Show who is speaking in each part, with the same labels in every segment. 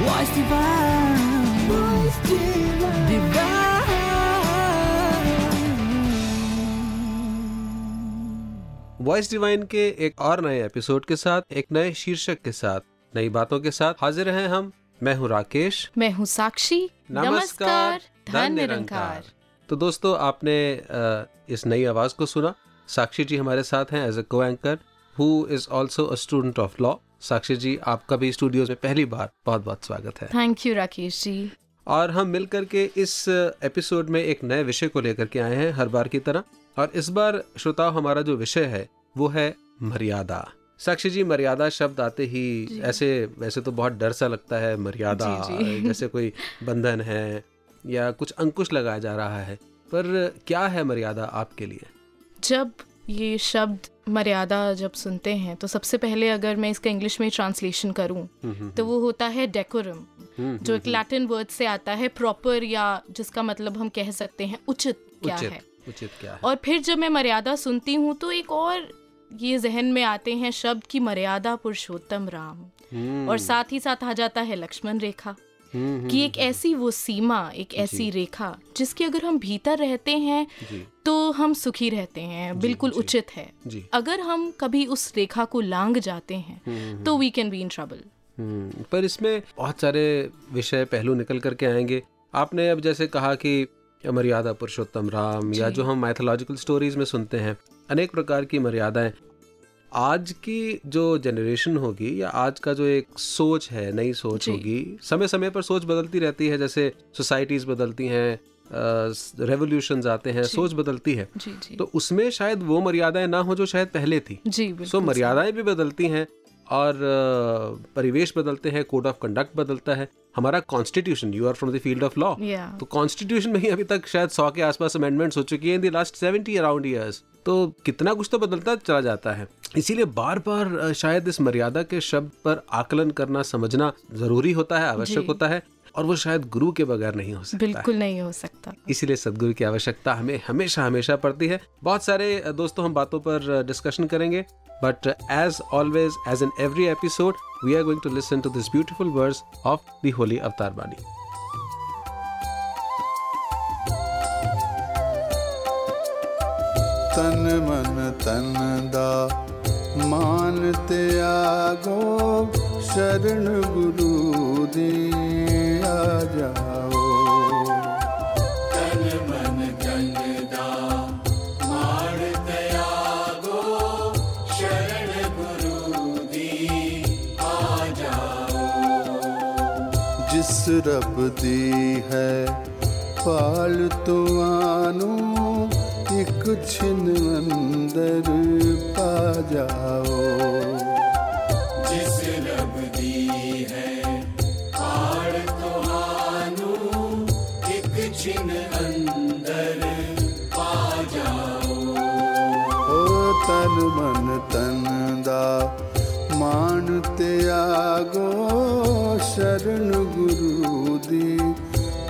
Speaker 1: Voice divine. Voice divine.
Speaker 2: Voice divine के एक और नए एपिसोड के साथ एक नए शीर्षक के साथ नई बातों के साथ हाजिर हैं हम। मैं हूँ राकेश।
Speaker 3: मैं हूँ साक्षी। नमस्कार धन निरंकार।
Speaker 2: तो दोस्तों आपने इस नई आवाज़ को सुना। साक्षी जी हमारे साथ हैं as a co anchor who is also a student of law Sakshi ji आपका भी स्टूडियोज में पहली बार बहुत बहुत स्वागत है।
Speaker 3: Thank you Rakesh ji.
Speaker 2: और हम मिलकर के इस एपिसोड में एक नए विषय को लेकर के आए हैं हर बार की तरह। और इस बार श्रोताओ हमारा जो विषय है वो है मर्यादा। साक्षी जी मर्यादा शब्द आते ही ऐसे वैसे तो बहुत डर सा लगता है मर्यादा
Speaker 3: जी, जी।
Speaker 2: जैसे कोई बंधन है या कुछ अंकुश लगाया जा रहा है। पर क्या है मर्यादा आपके लिए?
Speaker 3: जब ये शब्द मर्यादा जब सुनते हैं तो सबसे पहले अगर मैं इसका इंग्लिश में ट्रांसलेशन करूँ तो वो होता है डेकोरम जो एक लैटिन वर्ड से आता है प्रॉपर या जिसका मतलब हम कह सकते हैं उचित क्या
Speaker 2: उचित
Speaker 3: है।
Speaker 2: उचित क्या है।
Speaker 3: और फिर जब मैं मर्यादा सुनती हूँ तो एक और ये जहन में आते हैं शब्द की मर्यादा पुरुषोत्तम राम।
Speaker 2: हम्म,
Speaker 3: और साथ ही साथ आ जाता है लक्ष्मण रेखा।
Speaker 2: हम्म,
Speaker 3: कि एक ऐसी वो सीमा एक ऐसी रेखा जिसके अगर हम भीतर रहते हैं तो हम सुखी रहते हैं बिल्कुल उचित है।
Speaker 2: जी।
Speaker 3: अगर हम कभी उस रेखा को लांग जाते हैं तो we can be in trouble
Speaker 2: hmm, पर इसमें बहुत सारे विषय पहलू निकल करके आएँगे। आपने अब जैसे कहा कि मर्यादा पुरुषोत्तम राम या जो। हम माइथोलॉजिकल स्टोरीज में सुनते हैं अनेक प्रकार की मर्यादाएँ आज की जो जनरेशन होगी या आज का जो एक सोच है नई सोच होगी समय समय पर सोच बदलती रहती है जैसे सोसाइटीज बदलती हैं रेवोल्यूशन आते हैं सोच बदलती है।
Speaker 3: जी जी।
Speaker 2: तो उसमें शायद वो मर्यादाएँ ना हो जो शायद पहले थी।
Speaker 3: जी
Speaker 2: सो
Speaker 3: so,
Speaker 2: मर्यादाएँ भी बदलती हैं और परिवेश बदलते हैं कोड ऑफ़ कंडक्ट बदलता है। हमारा constitution you are from the field of
Speaker 3: law
Speaker 2: तो कॉन्स्टिट्यूशन में ही अभी तक शायद सौ के आसपास अमेंडमेंट्स हो चुकी हैं in the last seventy around years तो कितना कुछ तो बदलता चला जाता है। इसीलिए बार बार शायद इस मर्यादा के शब्द पर आकलन करना समझना ज़रूरी होता है आवश्यक होता है। और वो शायद गुरु के बगैर नहीं हो सकता
Speaker 3: बिल्कुल नहीं हो सकता।
Speaker 2: इसीलिए सदगुरु की आवश्यकता हमें हमेशा हमेशा पड़ती है। बहुत सारे दोस्तों हम बातों पर डिस्कशन करेंगे but as always as in every episode we are going to listen
Speaker 4: to this beautiful words of the मानते आगो, शरण गुरु दे आ जाओ। शरण गुरु दी जाओ जिस रब दी है, पाल तो तुआनू एक छिन अंदर। जाओ। जिस लब दी है तो एक अंदर पा जाओ। ओ तन मन तन दा मान त्यागो शरण गुरु दी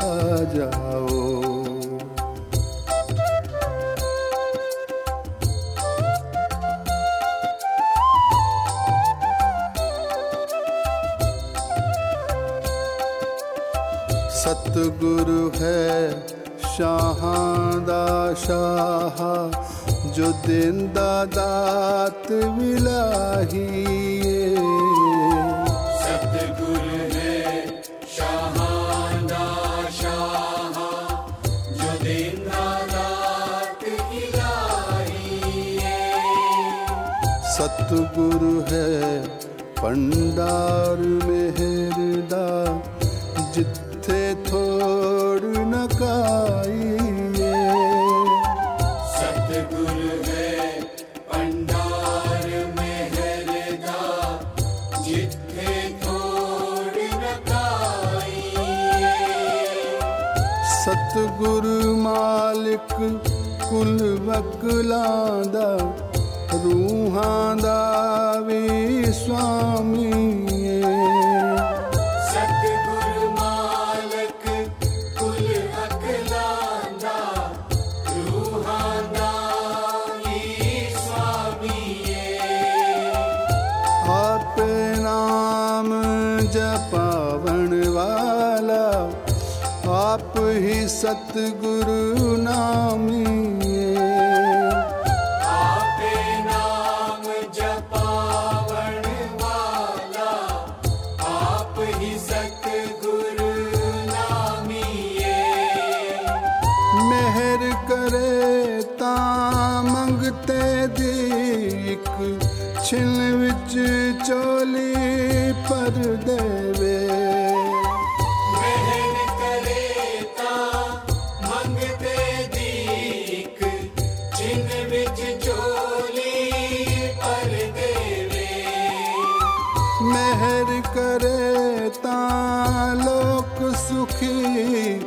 Speaker 4: आ जाओ। सतगुरु है शाहादा शाह जो दिन दादात विलाही सतगुरु है शाह जो दिन सतगुरु है पंडार मेहरदा लगाइए। सतगुरु है पंडार में जिथे सतगुरु मालिक कुल वकलां दा रूहां दा सतगुरु। लोक सुखी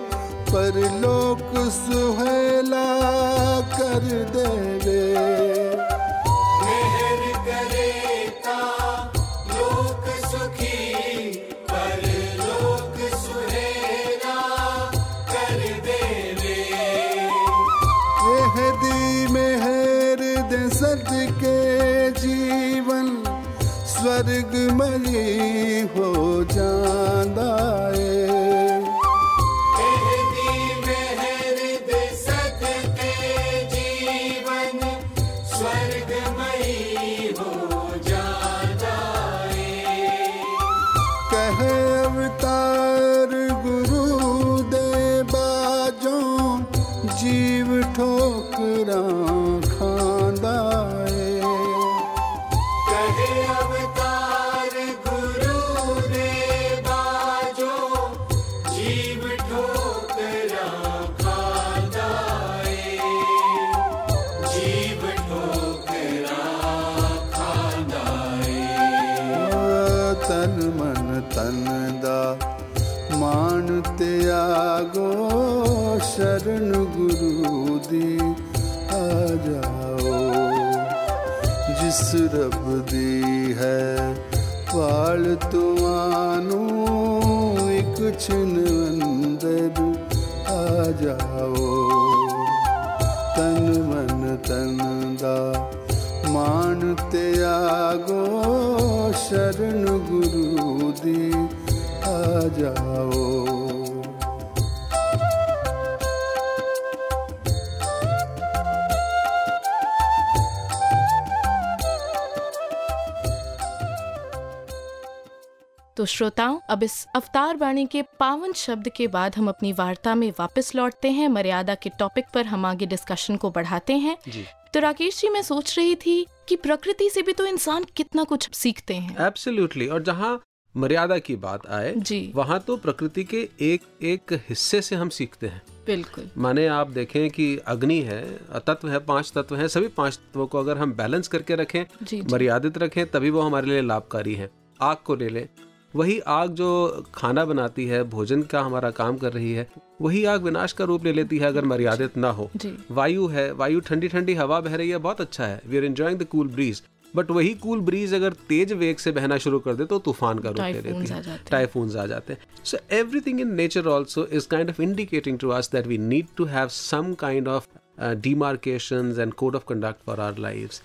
Speaker 4: पर लोक सुहेला कर देवे जाओ। तन मन तन दा मानते त्यागो शरण गुरु दी आ जाओ।
Speaker 3: तो श्रोताओं अब इस अवतार वाणी के पावन शब्द के बाद हम अपनी वार्ता में वापस लौटते हैं। मर्यादा के टॉपिक पर हम आगे डिस्कशन को बढ़ाते हैं।
Speaker 2: जी।
Speaker 3: तो राकेश जी मैं सोच रही थी कि प्रकृति से भी तो इंसान कितना कुछ सीखते हैं।
Speaker 2: एब्सोल्युटली और जहाँ मर्यादा की बात आए
Speaker 3: जी।
Speaker 2: वहाँ तो प्रकृति के एक एक हिस्से से हम सीखते हैं।
Speaker 3: बिल्कुल।
Speaker 2: माने आप देखें कि अग्नि है तत्व है पाँच तत्व है सभी पाँच तत्वों को अगर हम बैलेंस करके रखें मर्यादित रखें तभी वो हमारे लिए लाभकारी है। आग को ले लें वही आग जो खाना बनाती है भोजन का हमारा काम कर रही है वही आग विनाश का रूप ले लेती है अगर मर्यादित ना हो। वायु है वायु ठंडी ठंडी हवा बह रही है बहुत अच्छा है। We are enjoying the cool breeze but वही कूल ब्रीज अगर तेज वेग से बहना शुरू कर दे तो तूफ़ान का रूप ले लेती है।
Speaker 3: जाते।
Speaker 2: टाइफून्स आ जाते हैं। So everything in nature also is kind of indicating to us that we need to have some kind of demarcations and code of conduct for our lives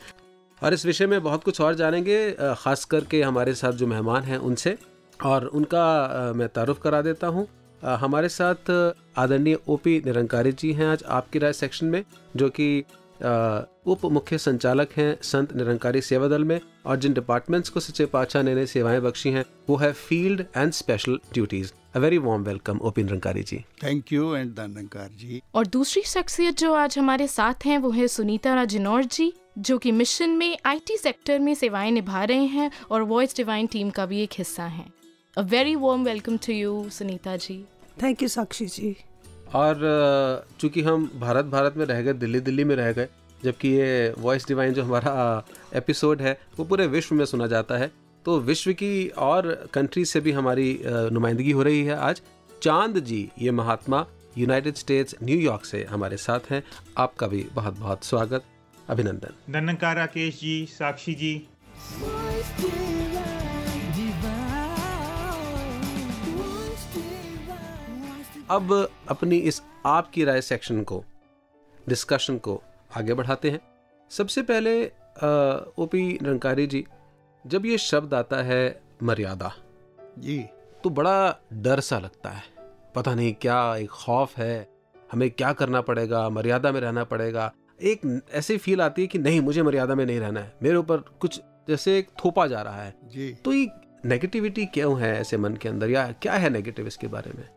Speaker 2: और इस विषय में बहुत कुछ और जानेंगे खास करके हमारे साथ जो मेहमान हैं उनसे। और उनका मैं तारुफ करा देता हूँ। हमारे साथ आदरणीय ओपी निरंकारी जी हैं आज आपकी राय सेक्शन में जो कि उप मुख्य संचालक हैं संत निरंकारी सेवा दल में और जिन डिपार्टमेंट्स को सच्चे पातशाह ने नई सेवाएँ बख्शी हैं वो है field and special duties a very warm welcome OP Nirankari ji.
Speaker 4: Thank you and Dhankar ji.
Speaker 3: और दूसरी शख्सियत जो आज हमारे साथ हैं वो है सुनीता राजनौर जी जो कि मिशन में आईटी सेक्टर में सेवाएँ निभा रहे हैं और वॉइस डिवाइन टीम का भी एक हिस्सा हैं। A very warm welcome to you Sunita ji
Speaker 5: thank you Sakshi ji
Speaker 2: और चूँकि हम भारत भारत में रह गए दिल्ली दिल्ली में रह गए जबकि ये वॉइस डिवाइन जो हमारा एपिसोड है वो पूरे विश्व में सुना जाता है तो विश्व की और कंट्री से भी हमारी नुमाइंदगी हो रही है आज। चाँद जी ये महात्मा यूनाइटेड स्टेट्स न्यूयॉर्क से हमारे साथ हैं। आपका भी बहुत बहुत स्वागत अभिनंदन।
Speaker 1: धनकार राकेश जी साक्षी जी।
Speaker 2: अब अपनी इस आपकी राय सेक्शन को डिस्कशन को आगे बढ़ाते हैं। सबसे पहले ओपी रंकारी जी जब ये शब्द आता है मर्यादा
Speaker 4: जी।
Speaker 2: तो बड़ा डर सा लगता है। पता नहीं क्या एक खौफ है हमें क्या करना पड़ेगा मर्यादा में रहना पड़ेगा। एक ऐसी फील आती है कि नहीं मुझे मर्यादा में नहीं रहना है। मेरे ऊपर कुछ जैसे एक थोपा जा रहा है।
Speaker 6: जी।
Speaker 2: तो ये नेगेटिविटी क्यों है ऐसे मन के अंदर या क्या है नेगेटिव इसके बारे में?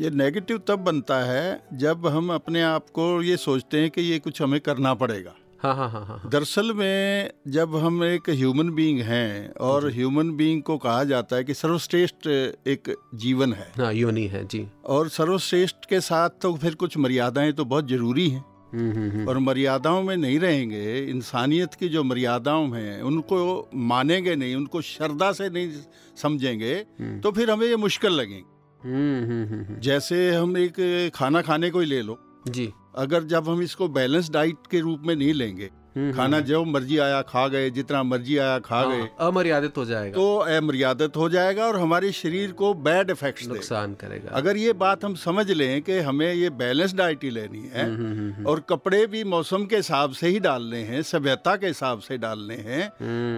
Speaker 6: ये नेगेटिव तब बनता है जब हम अपने आप को ये सोचते हैं कि ये कुछ हमें करना पड़ेगा
Speaker 2: हाँ हाँ हाँ हाँ हाँ।
Speaker 6: दरअसल में जब हम एक ह्यूमन बीइंग हैं और ह्यूमन बीइंग को कहा जाता है कि सर्वश्रेष्ठ एक जीवन है
Speaker 2: हाँ योनी है जी
Speaker 6: और सर्वश्रेष्ठ के साथ तो फिर कुछ मर्यादाएँ तो बहुत ज़रूरी हैं
Speaker 2: हम्म, हम्म, हम्म।
Speaker 6: और मर्यादाओं में नहीं रहेंगे इंसानियत की जो मर्यादाओं हैं उनको मानेंगे नहीं उनको श्रद्धा से नहीं समझेंगे। तो फिर हमें ये मुश्किल लगेंगे
Speaker 2: हम्म, हम्म, हम्म।
Speaker 6: जैसे हम एक खाना खाने को ही ले लो।
Speaker 2: जी।
Speaker 6: अगर जब हम इसको बैलेंस डाइट के रूप में नहीं लेंगे खाना। जो मर्ज़ी आया खा गए जितना मर्ज़ी आया खा गए
Speaker 2: हाँ, अमर्यादित हो जाएगा।
Speaker 6: तो अमर्यादित हो जाएगा और हमारे शरीर को बैड इफ़ेक्ट
Speaker 2: नुकसान करेगा।
Speaker 6: अगर ये बात हम समझ लें कि हमें ये बैलेंस डाइट ही लेनी है और कपड़े भी मौसम के हिसाब से ही डालने हैं सभ्यता के हिसाब से डालने हैं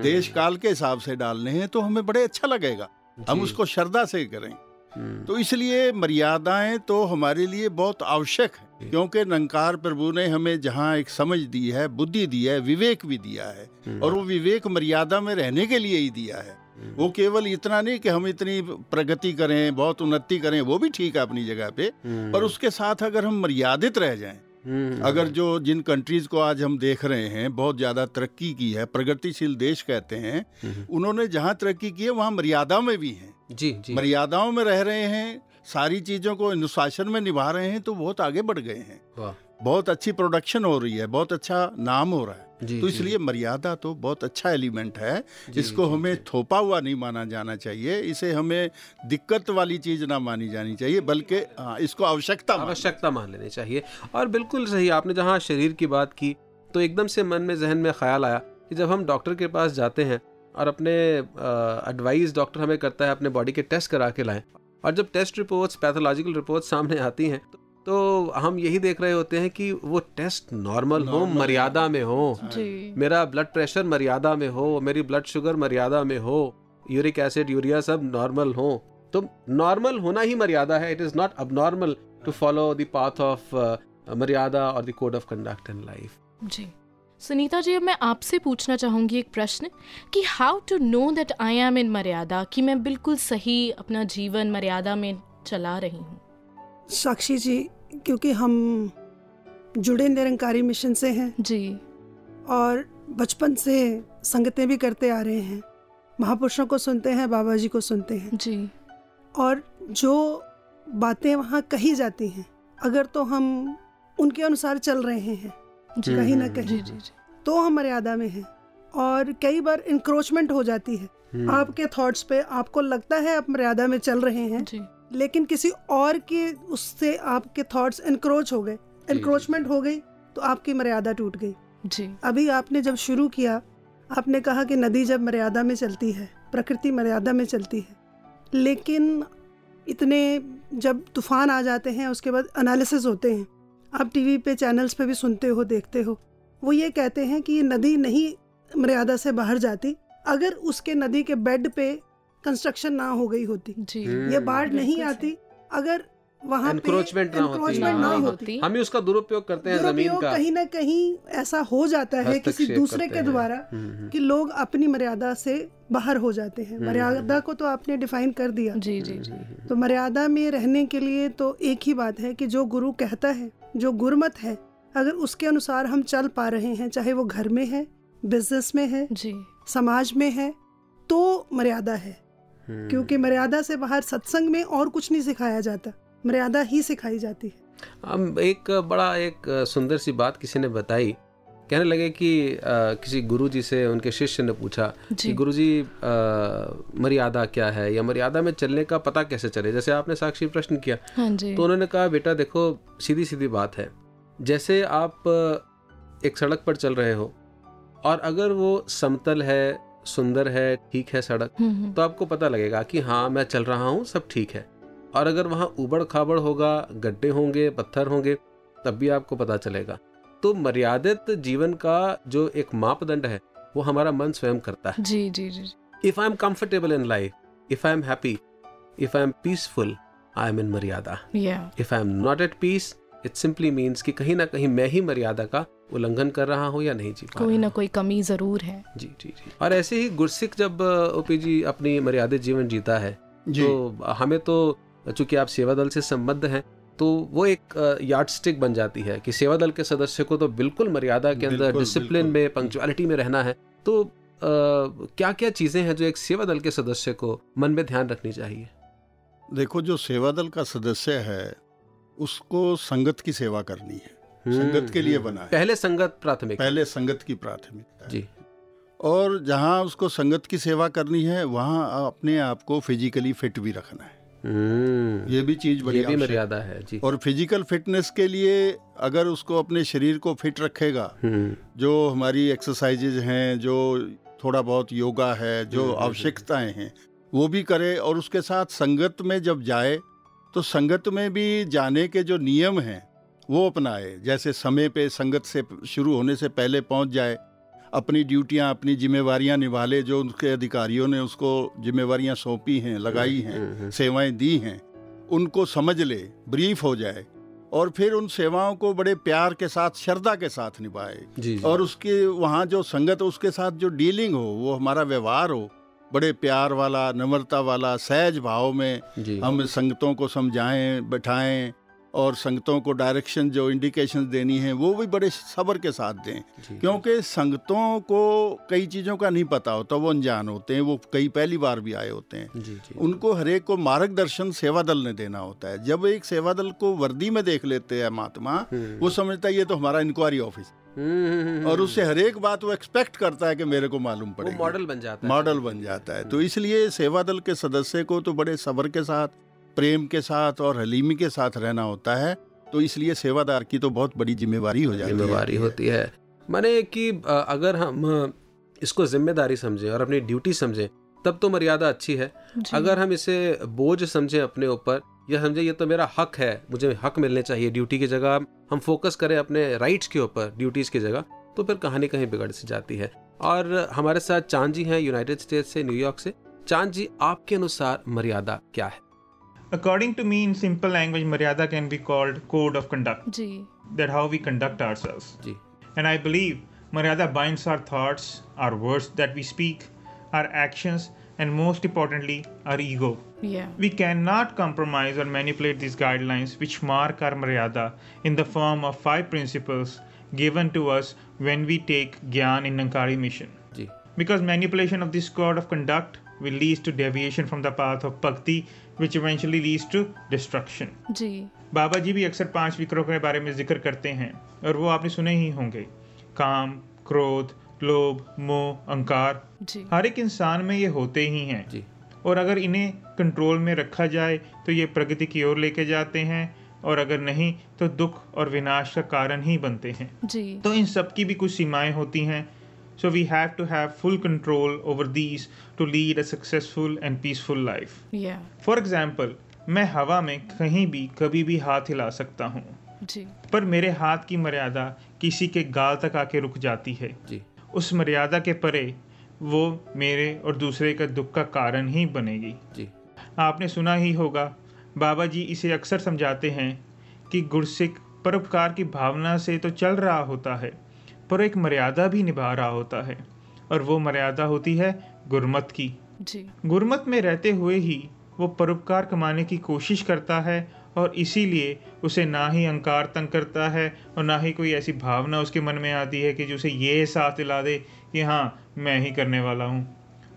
Speaker 6: देश काल के हिसाब से डालने हैं तो हमें बड़े अच्छा लगेगा। हम उसको श्रद्धा से करें। तो इसलिए मर्यादाएँ तो हमारे लिए बहुत आवश्यक है क्योंकि नंकार प्रभु ने हमें जहाँ एक समझ दी है बुद्धि दी है विवेक भी दिया है
Speaker 2: हम्म,
Speaker 6: और वो विवेक मर्यादा में रहने के लिए ही दिया है।
Speaker 2: हम्म,
Speaker 6: वो केवल इतना नहीं कि हम इतनी प्रगति करें बहुत उन्नति करें वो भी ठीक है अपनी जगह पे
Speaker 2: हम्म,
Speaker 6: पर उसके साथ अगर हम मर्यादित रह जाएँ
Speaker 2: हम्म,
Speaker 6: अगर जो जिन कंट्रीज़ को आज हम देख रहे हैं बहुत ज़्यादा तरक्की की है प्रगतिशील देश कहते हैं
Speaker 2: हम्म,
Speaker 6: उन्होंने जहाँ तरक्की की है वहाँ मर्यादा में भी हैं।
Speaker 2: जी जी।
Speaker 6: मर्यादाओं में रह रहे हैं सारी चीज़ों को अनुशासन में निभा रहे हैं तो बहुत आगे बढ़ गए हैं। बहुत अच्छी प्रोडक्शन हो रही है बहुत अच्छा नाम हो रहा है।
Speaker 2: जी
Speaker 6: तो इसलिए मर्यादा तो बहुत अच्छा एलिमेंट है
Speaker 2: जी,
Speaker 6: इसको
Speaker 2: जी,
Speaker 6: हमें। थोपा हुआ नहीं माना जाना चाहिए इसे हमें दिक्कत वाली चीज़ ना मानी जानी चाहिए बल्कि हाँ, इसको आवश्यकता
Speaker 2: आवश्यकता मान लेनी चाहिए। और बिल्कुल सही आपने जहाँ शरीर की बात की तो एकदम से मन में जहन में ख्याल आया कि जब हम डॉक्टर के पास जाते हैं और अपने एडवाइस डॉक्टर हमें करता है अपने बॉडी के टेस्ट करा के लाएँ। और जब टेस्ट रिपोर्ट्स पैथोलॉजिकल रिपोर्ट्स सामने आती हैं तो, तो हम यही देख रहे होते हैं कि वो टेस्ट नॉर्मल हो मर्यादा में हो। मेरा ब्लड प्रेशर मर्यादा में हो मेरी ब्लड शुगर मर्यादा में हो यूरिक एसिड यूरिया सब नॉर्मल हो। तो नॉर्मल होना ही मर्यादा है it is not abnormal to follow the path of maryada और the code of conduct in life
Speaker 3: ji. Sunita ji अब मैं आपसे पूछना चाहूँगी एक प्रश्न कि how to know that I am in maryada कि मैं बिल्कुल सही अपना जीवन मर्यादा में चला रही हूँ?
Speaker 5: साक्षी जी क्योंकि हम जुड़े निरंकारी मिशन से हैं
Speaker 3: जी।
Speaker 5: और बचपन से संगतें भी करते आ रहे हैं। महापुरुषों को सुनते हैं बाबा जी को सुनते हैं।
Speaker 3: जी।
Speaker 5: और जो बातें वहाँ कही जाती हैं अगर तो हम उनके अनुसार चल रहे हैं। कहीं ना कहीं। तो हम मर्यादा में हैं और कई बार इंक्रोचमेंट हो जाती है।
Speaker 2: हम्म।
Speaker 5: आपके थॉट्स पे आपको लगता है आप मर्यादा में चल रहे हैं लेकिन किसी और के उससे आपके थॉट्स इंक्रोच हो गए। इंक्रोचमेंट हो गई तो आपकी मर्यादा टूट गई।
Speaker 3: जी।
Speaker 5: अभी आपने जब शुरू किया आपने कहा कि नदी जब मर्यादा में चलती है प्रकृति मर्यादा में चलती है लेकिन इतने जब तूफ़ान आ जाते हैं उसके बाद एनालिसिस होते हैं आप टीवी पे चैनल्स पे भी सुनते हो देखते हो। वो ये कहते हैं कि ये नदी नहीं मर्यादा से बाहर जाती अगर उसके नदी के बेड पे कंस्ट्रक्शन ना हो गई होती।
Speaker 3: जी।
Speaker 5: ये बाढ़ नहीं आती अगर वहाँ पे
Speaker 2: Encroachment ना होती।
Speaker 5: ना
Speaker 3: ना
Speaker 5: होती।
Speaker 3: होती
Speaker 2: हम ही उसका दुरुपयोग करते हैं ज़मीन का।
Speaker 5: कहीं ना कहीं ऐसा हो जाता है किसी दूसरे के द्वारा
Speaker 2: हम्म, हम्म।
Speaker 5: कि लोग अपनी मर्यादा से बाहर हो जाते हैं।
Speaker 2: हम्म,
Speaker 5: मर्यादा। को तो आपने डिफाइन कर दिया।
Speaker 3: जी जी जी।
Speaker 5: तो मर्यादा में रहने के लिए तो एक ही बात है कि जो गुरु कहता है जो गुरमत है अगर उसके अनुसार हम चल पा रहे हैं चाहे वो घर में है बिज़नेस में है
Speaker 3: जी।
Speaker 5: समाज में है तो मर्यादा है।
Speaker 2: हम्म।
Speaker 5: क्योंकि मर्यादा से बाहर सत्संग में और कुछ नहीं सिखाया जाता मर्यादा ही सिखाई जाती है।
Speaker 2: एक बड़ा एक सुंदर सी बात किसी ने बताई कहने लगे कि अ, किसी गुरु जी से उनके शिष्य ने पूछा कि
Speaker 3: जी।
Speaker 2: गुरु जी मर्यादा क्या है? या मर्यादा में चलने का पता कैसे चले? जैसे आपने साक्षी प्रश्न किया
Speaker 3: हाँ जी।
Speaker 2: तो उन्होंने कहा बेटा देखो सीधी सीधी बात है। जैसे आप एक सड़क पर चल रहे हो और अगर वो समतल है सुंदर है ठीक है सड़क
Speaker 3: हम्म, हम्म,
Speaker 2: तो आपको पता लगेगा कि हाँ मैं चल रहा हूँ सब ठीक है। और अगर वहाँ उबड़ खाबड़ होगा गड्ढे होंगे पत्थर होंगे तब भी आपको पता चलेगा। तो मर्यादित जीवन का जो एक मापदंड है वो हमारा मन स्वयं करता है।
Speaker 3: जी जी जी
Speaker 2: if I am comfortable in life if I am happy if I am peaceful I am in
Speaker 3: maryada.
Speaker 2: If I am not at peace it simply means कि कहीं ना कहीं मैं ही मर्यादा का उल्लंघन कर रहा हूँ या नहीं जी
Speaker 3: कोई ना कोई कमी ज़रूर है।
Speaker 2: जी जी जी। और ऐसे ही गुरसिख जब ओपी जी अपनी मर्यादित जीवन जीता है
Speaker 6: जी।
Speaker 2: तो हमें तो चूँकि आप सेवा दल से संबद्ध हैं तो वो एक यार्ड स्टिक बन जाती है कि सेवा दल के सदस्य को तो बिल्कुल मर्यादा के अंदर डिसिप्लिन में पंक्चुअलिटी में रहना है। तो क्या क्या चीज़ें हैं जो एक सेवा दल के सदस्य को मन में ध्यान रखनी चाहिए?
Speaker 6: देखो जो सेवा दल का सदस्य है उसको संगत की सेवा करनी है। संगत के लिए
Speaker 2: हम्म,
Speaker 6: बना है।
Speaker 2: पहले संगत प्राथमिक
Speaker 6: पहले संगत की प्राथमिकता
Speaker 2: जी।
Speaker 6: और जहाँ उसको संगत की सेवा करनी है वहाँ अपने आप को फिजिकली फिट भी रखना है।
Speaker 2: हम्म,
Speaker 6: ये भी चीज़ बड़ी
Speaker 2: ये भी मर्यादा है जी।
Speaker 6: और फ़िज़िकल फिटनेस के लिए अगर उसको अपने शरीर को फिट रखेगा
Speaker 2: हम्म,
Speaker 6: जो हमारी एक्सरसाइजेज हैं जो थोड़ा बहुत योगा है
Speaker 2: हम्म,
Speaker 6: जो
Speaker 2: हम्म,
Speaker 6: आवश्यकताएँ हैं वो भी करे और उसके साथ संगत में जब जाए तो संगत में भी जाने के जो नियम हैं वो अपनाए। जैसे समय पे संगत से शुरू होने से पहले पहुँच जाए अपनी ड्यूटियाँ अपनी जिम्मेवारियाँ निभा ले जो उनके अधिकारियों ने उसको जिम्मेवारियाँ सौंपी हैं लगाई हैं
Speaker 2: हम्म, हम्म,
Speaker 6: सेवाएँ दी हैं उनको समझ ले ब्रीफ हो जाए और फिर उन सेवाओं को बड़े प्यार के साथ श्रद्धा के साथ निभाए।
Speaker 2: जी जी,
Speaker 6: और उसके वहाँ जो संगत उसके साथ जो डीलिंग हो वो हमारा व्यवहार हो बड़े प्यार वाला नम्रता वाला सहज भाव में हम संगतों को समझाएँ बैठाएँ और संगतों को डायरेक्शन जो इंडिकेशन देनी है वो भी बड़े सब्र के साथ दें। क्योंकि संगतों को कई चीज़ों का नहीं पता होता वो अनजान होते हैं वो कई पहली बार भी आए होते हैं।
Speaker 2: जी जी।
Speaker 6: उनको हरेक को मार्गदर्शन सेवा दल ने देना होता है। जब एक सेवा दल को वर्दी में देख लेते हैं महात्मा
Speaker 2: हम्म,
Speaker 6: वो समझता है ये तो हमारा इंक्वायरी ऑफ़िस
Speaker 2: हम्म, हम्म, हम्म,
Speaker 6: और उससे हरेक बात वो एक्सपेक्ट करता है कि मेरे को मालूम
Speaker 2: वो
Speaker 6: पड़ेगा।
Speaker 2: मॉडल बन जाता है।
Speaker 6: मॉडल बन जाता है। तो इसलिए सेवा दल के सदस्य को तो बड़े सब्र के साथ प्रेम के साथ और हलीमी के साथ रहना होता है तो इसलिए सेवादार की तो बहुत बड़ी जिम्मेवारी हो जाती है।
Speaker 2: जिम्मेवारी होती है। माने कि अगर हम इसको ज़िम्मेदारी समझें और अपनी ड्यूटी समझें तब तो मर्यादा अच्छी है। अगर हम इसे बोझ समझें अपने ऊपर या समझे ये तो मेरा हक है मुझे हक मिलने चाहिए ड्यूटी की जगह हम फोकस करें अपने राइट्स के ऊपर ड्यूटीज़ की जगह तो फिर कहानी कहीं बिगड़ सी जाती है। और हमारे साथ चाँद जी हैं यूनाइटेड स्टेट से न्यूयॉर्क से। चाँद जी आपके अनुसार मर्यादा क्या है?
Speaker 7: According to me, in simple language, maryada can be called code of conduct. That how we conduct ourselves. And I believe maryada binds our thoughts, our words that we speak, our actions, and most importantly, our ego.
Speaker 3: Yeah.
Speaker 7: We cannot compromise or manipulate these guidelines which mark our maryada in the form of five principles given to us when we take Gyan in Nankari mission. Because manipulation of this code of conduct will lead to deviation from the path of bhakti, which eventually leads to destruction.
Speaker 3: जी।
Speaker 7: बाबा जी भी अक्सर पाँच विकरों के बारे में ज़िक्र करते हैं और वो आपने सुने ही होंगे। काम क्रोध लोभ मोह अहंकार। हर एक इंसान में ये होते ही हैं।
Speaker 2: जी।
Speaker 7: और अगर इन्हें कंट्रोल में रखा जाए तो ये प्रगति की ओर लेके जाते हैं और अगर नहीं तो दुख और विनाश का कारण ही बनते हैं।
Speaker 3: जी।
Speaker 7: तो इन सब की भी कुछ सीमाएँ होती हैं so we have to have full control over these to lead a successful and peaceful life
Speaker 3: या
Speaker 7: फॉर एग्ज़ाम्पल मैं हवा में कहीं भी कभी भी हाथ हिला सकता हूँ। पर मेरे हाथ की मर्यादा किसी के गाल तक आके रुक जाती है।
Speaker 2: जी।
Speaker 7: उस मर्यादा के परे वो मेरे और दूसरे का दुख का कारण ही बनेगी।
Speaker 2: जी।
Speaker 7: आपने सुना ही होगा बाबा जी इसे अक्सर समझाते हैं कि गुरसिख परोपकार की भावना से तो चल रहा होता है पर एक मर्यादा भी निभा रहा होता है और वो मर्यादा होती है गुरमत की।
Speaker 3: जी।
Speaker 7: गुरमत में रहते हुए ही वो परोपकार कमाने की कोशिश करता है और इसीलिए उसे ना ही अहंकार तंग करता है और ना ही कोई ऐसी भावना उसके मन में आती है कि जो उसे ये साथ दिला दे कि हाँ मैं ही करने वाला हूँ।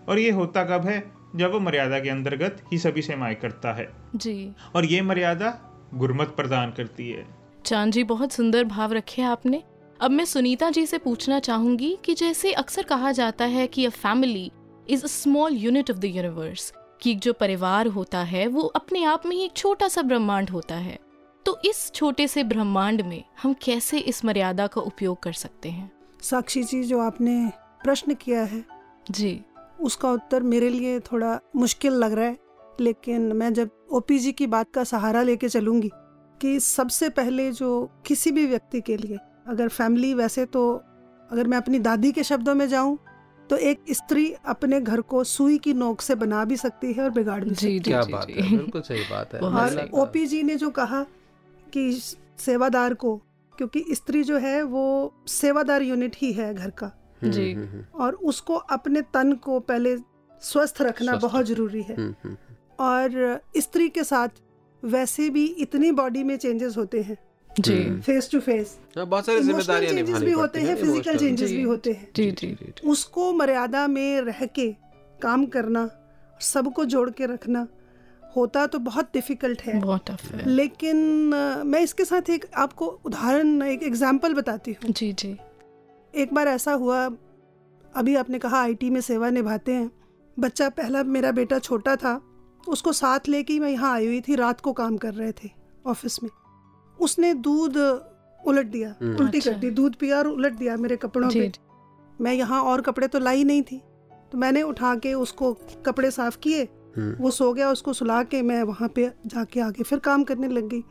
Speaker 7: और ये होता कब है? जब वो मर्यादा के अंतर्गत ही सभी सेवाएँ करता है।
Speaker 3: जी।
Speaker 7: और ये मर्यादा गुरमत प्रदान करती है।
Speaker 3: चाँद जी बहुत सुंदर भाव रखे आपने। अब मैं सुनीता जी से पूछना चाहूँगी कि जैसे अक्सर कहा जाता है कि a family is a small unit of the universe कि जो परिवार होता है वो अपने आप में ही एक छोटा सा ब्रह्मांड होता है। तो इस छोटे से ब्रह्मांड में हम कैसे इस मर्यादा का उपयोग कर सकते हैं?
Speaker 5: साक्षी जी जो आपने प्रश्न किया है
Speaker 3: जी।
Speaker 5: उसका उत्तर मेरे लिए थोड़ा मुश्किल लग रहा है लेकिन मैं जब ओपीजी की बात का सहारा लेके चलूँगी कि सबसे पहले जो किसी भी व्यक्ति के लिए अगर फैमिली वैसे तो अगर मैं अपनी दादी के शब्दों में जाऊँ तो एक स्त्री अपने घर को सुई की नोक से बना भी सकती है और बिगाड़ भी सकती
Speaker 3: जी
Speaker 5: है।
Speaker 3: जी
Speaker 2: क्या
Speaker 3: जी,
Speaker 2: बात
Speaker 3: जी।
Speaker 2: है बिल्कुल सही बात है
Speaker 5: और
Speaker 3: सही।
Speaker 2: महिला का-
Speaker 5: ओपी जी ने जो कहा कि सेवादार को क्योंकि स्त्री जो है वो सेवादार यूनिट ही है घर का।
Speaker 2: हम्म,
Speaker 3: जी।
Speaker 2: हम्म, हम्म,
Speaker 5: और उसको अपने तन को पहले स्वस्थ रखना
Speaker 2: स्वस्थ
Speaker 5: बहुत ज़रूरी है। और स्त्री के साथ वैसे भी इतनी बॉडी में चेंजेस होते हैं।
Speaker 3: जी।
Speaker 5: फेस टू फेस
Speaker 2: बहुत सारी जिम्मेदारियाँ
Speaker 5: चेंजेस भी होते हैं फ़िज़िकल चेंजेस भी होते हैं।
Speaker 3: जी जी
Speaker 5: उसको मर्यादा में रह के काम करना सबको जोड़ के रखना होता तो बहुत डिफ़िकल्ट है।
Speaker 3: बहुत टफ है।
Speaker 5: लेकिन मैं इसके साथ एक आपको उदाहरण एक एग्ज़ाम्पल बताती हूँ।
Speaker 3: जी जी।
Speaker 5: एक बार ऐसा हुआ अभी आपने कहा आईटी में सेवा निभाते हैं। बच्चा पहला मेरा बेटा छोटा था उसको साथ लेके ही मैं यहाँ आई हुई थी रात को काम कर रहे थे ऑफ़िस में। उसने दूध उलट दिया
Speaker 2: हम्म।
Speaker 5: उल्टी कर
Speaker 3: अच्छा।
Speaker 5: दी दूध पिया और उलट दिया मेरे कपड़ों पे। मैं यहाँ और कपड़े तो लाई नहीं थी। तो मैंने उठा के उसको कपड़े साफ़ किए
Speaker 2: हम्म,
Speaker 5: वो सो गया उसको सुला के मैं वहाँ पे जाके आगे फिर काम करने लग गई।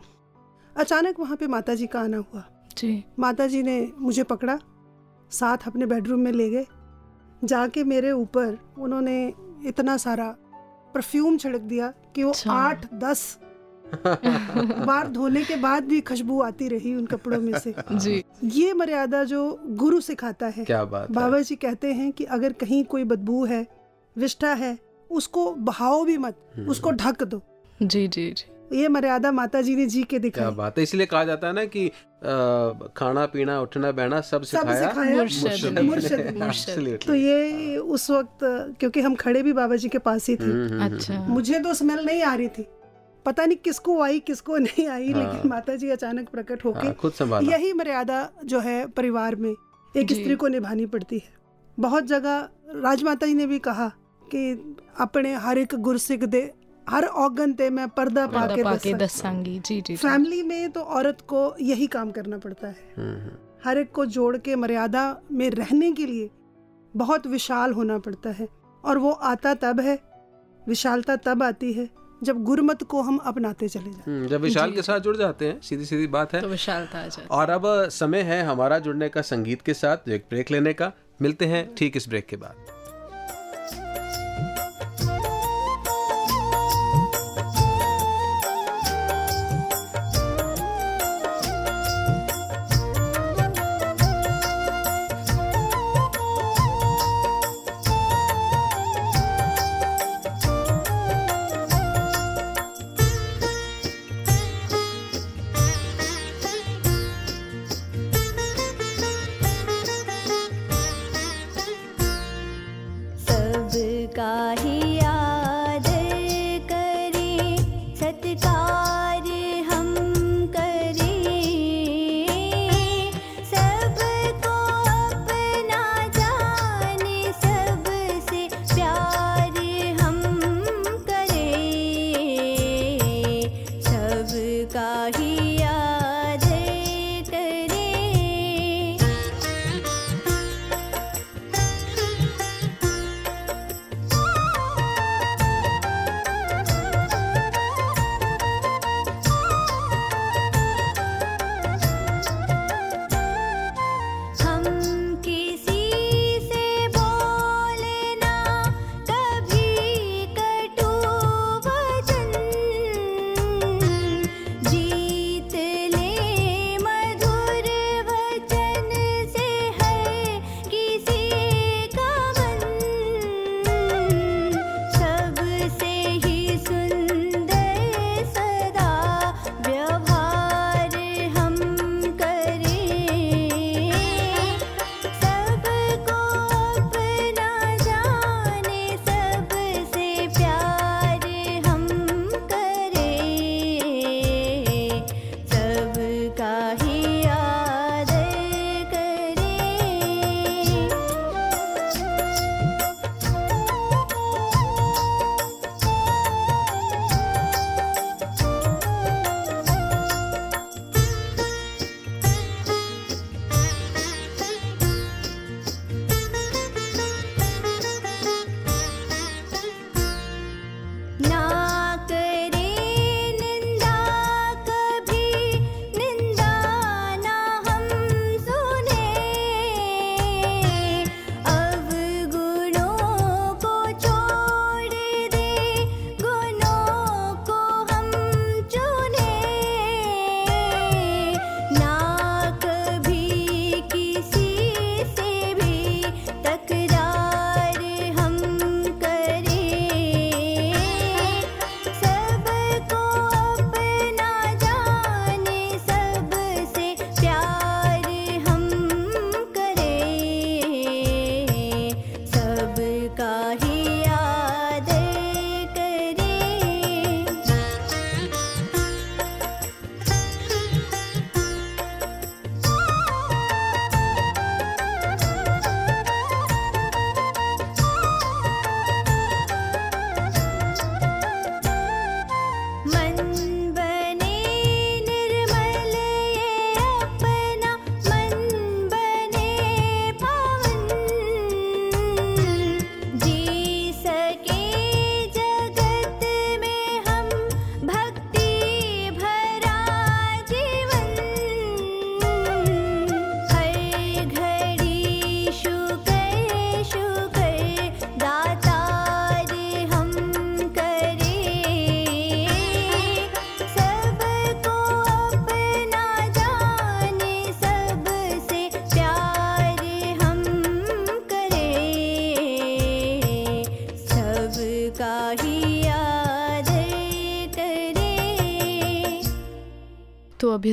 Speaker 5: अचानक वहाँ पे माता जी का आना हुआ।
Speaker 3: जी।
Speaker 5: माता जी ने मुझे पकड़ा साथ अपने बेडरूम में ले गए। जाके मेरे ऊपर उन्होंने इतना सारा परफ्यूम छिड़क दिया कि वो
Speaker 3: अच्छा।
Speaker 5: आठ दस बार धोने के बाद भी खुशबू आती रही उन कपड़ों में से।
Speaker 3: जी।
Speaker 5: ये मर्यादा जो गुरु सिखाता है।
Speaker 2: क्या बात है।
Speaker 5: बाबा जी कहते हैं कि अगर कहीं कोई बदबू है विष्ठा है उसको बहाओ भी मत
Speaker 2: हम्म,
Speaker 5: उसको ढक दो।
Speaker 3: जी जी जी।
Speaker 5: ये मर्यादा माता जी ने जी के
Speaker 2: क्या बात है। इसलिए कहा जाता है ना कि अ, खाना पीना उठना बहना सब सिखाया,
Speaker 5: सब
Speaker 2: सिखाया?
Speaker 3: मुर्शद।
Speaker 5: मुर्शद. तो ये उस वक्त क्योंकि हम खड़े भी बाबा जी के पास ही थे।
Speaker 2: हम्म, हम्म,
Speaker 3: अच्छा।
Speaker 5: मुझे तो स्मेल नहीं आ रही थी। पता नहीं किसको आई किसको नहीं आई
Speaker 2: हाँ।
Speaker 5: लेकिन माता जी अचानक प्रकट होके
Speaker 2: हाँ, खुद संभाला
Speaker 5: यही मर्यादा जो है परिवार में एक स्त्री को निभानी पड़ती है। बहुत जगह राजमाता जी ने भी कहा कि अपने हर एक गुरसिख दे हर औगन ते मैं पर्दा पाके
Speaker 3: पाके दसांगी जी जी जी।
Speaker 5: फैमिली में तो औरत को यही काम करना पड़ता है।
Speaker 2: हम्म, हम्म,
Speaker 5: हर एक को जोड़ के मर्यादा में रहने के लिए बहुत विशाल होना पड़ता है। और वो आता तब है विशालता तब आती है जब गुरमत को हम अपनाते चले जाते
Speaker 2: हैं। जब विशाल के साथ जुड़ जाते हैं सीधी सीधी बात है।
Speaker 3: तो विशालता था जाती
Speaker 2: और अब समय है हमारा जुड़ने का संगीत के साथ एक ब्रेक लेने का। मिलते हैं ठीक इस ब्रेक के बाद।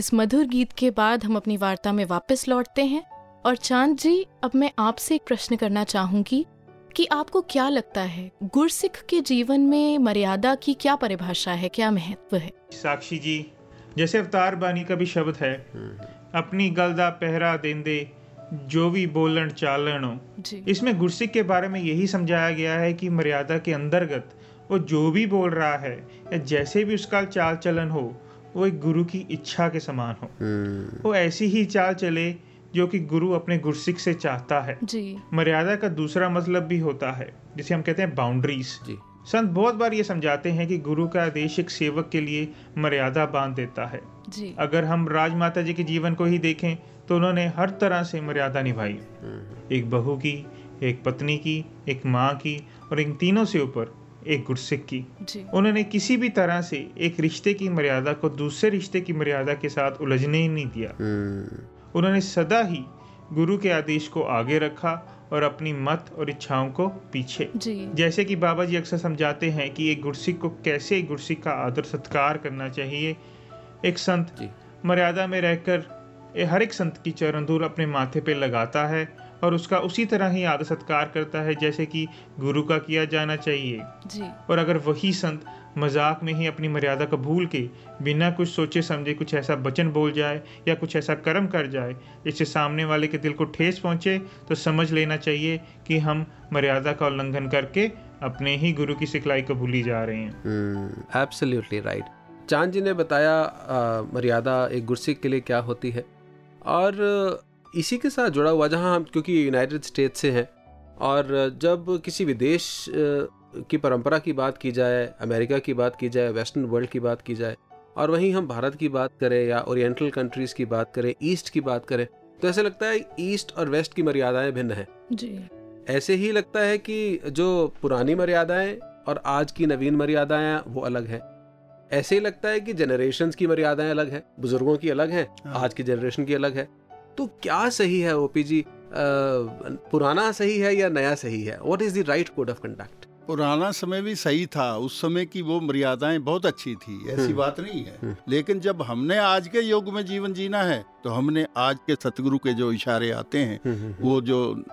Speaker 3: इस मधुर गीत के बाद हम अपनी वार्ता में वापस लौटते हैं। और चाँद जी अब मैं आपसे एक प्रश्न करना चाहूँगी कि आपको क्या लगता है गुरसिख के जीवन में मर्यादा की क्या परिभाषा है क्या महत्व है?
Speaker 7: साक्षी जी जैसे अवतार बानी का भी शब्द है अपनी गल दा पहरा देंदे जो भी बोलन चालन।
Speaker 3: जी।
Speaker 7: इसमें गुरसिख के बारे में यही समझाया गया है कि मर्यादा के अंतर्गत वो जो भी बोल रहा है या जैसे भी उसका चाल चलन हो वो एक गुरु की इच्छा के समान हो। वो ऐसी ही चाल चले जो कि गुरु अपने गुरसिख से चाहता है।
Speaker 3: जी।
Speaker 7: मर्यादा का दूसरा मतलब भी होता है जिसे हम कहते हैं बाउंड्रीज
Speaker 2: जी।
Speaker 7: संत बहुत बार ये समझाते हैं कि गुरु का आदेश एक सेवक के लिए मर्यादा बाँध देता है।
Speaker 3: जी।
Speaker 7: अगर हम राजमाता जी के जीवन को ही देखें तो उन्होंने हर तरह से मर्यादा निभाई। एक बहू की एक पत्नी की एक माँ की और इन तीनों से ऊपर एक गुरसिख की। उन्होंने किसी भी तरह से एक रिश्ते की मर्यादा को दूसरे रिश्ते की मर्यादा के साथ उलझने ही नहीं दिया। उन्होंने सदा ही गुरु के आदेश को आगे रखा और अपनी मत और इच्छाओं को पीछे। जैसे कि बाबा जी अक्सर समझाते हैं कि एक गुरसिख को कैसे एक गुरसिख का आदर सत्कार करना चाहिए। एक संत मर्यादा में रहकर हर एक संत की चरण धूल अपने माथे पे लगाता है और उसका उसी तरह ही आदर सत्कार करता है जैसे कि गुरु का किया जाना चाहिए।
Speaker 3: जी।
Speaker 7: और अगर वही संत मज़ाक में ही अपनी मर्यादा को भूल के बिना कुछ सोचे समझे कुछ ऐसा वचन बोल जाए या कुछ ऐसा कर्म कर जाए जिससे सामने वाले के दिल को ठेस पहुँचे तो समझ लेना चाहिए कि हम मर्यादा का उल्लंघन करके अपने ही गुरु की सिखलाई को भूली जा रहे हैं।
Speaker 2: एब्सोल्युटली राइट चाँद जी ने बताया आ, मर्यादा एक गुरसिख के लिए क्या होती है? और इसी के साथ जुड़ा हुआ जहाँ हम क्योंकि यूनाइटेड स्टेट से हैं और जब किसी विदेश की परंपरा की बात की जाए अमेरिका की बात की जाए वेस्टर्न वर्ल्ड की बात की जाए और वहीं हम भारत की बात करें या ओरिएंटल कंट्रीज़ की बात करें ईस्ट की बात करें तो ऐसे लगता है ईस्ट और वेस्ट की मर्यादाएँ भिन्न हैं।
Speaker 3: जी।
Speaker 2: ऐसे ही लगता है कि जो पुरानी मर्यादाएँ और आज की नवीन मर्यादाएँ वो अलग हैं। ऐसे ही लगता है कि जनरेशन की मर्यादाएँ अलग हैं बुज़ुर्गों की अलग हैं
Speaker 6: हाँ।
Speaker 2: आज की जनरेशन की अलग है। तो क्या सही है ओपी जी पुराना सही है या नया सही है? What is the right code of conduct
Speaker 6: पुराना समय भी सही था। उस समय की वो मर्यादाएँ बहुत अच्छी थी ऐसी
Speaker 2: हम्म।
Speaker 6: बात नहीं है।
Speaker 2: हम्म।
Speaker 6: लेकिन जब हमने आज के युग में जीवन जीना है तो हमने आज के सतगुरु के जो इशारे आते हैं वो जो अ,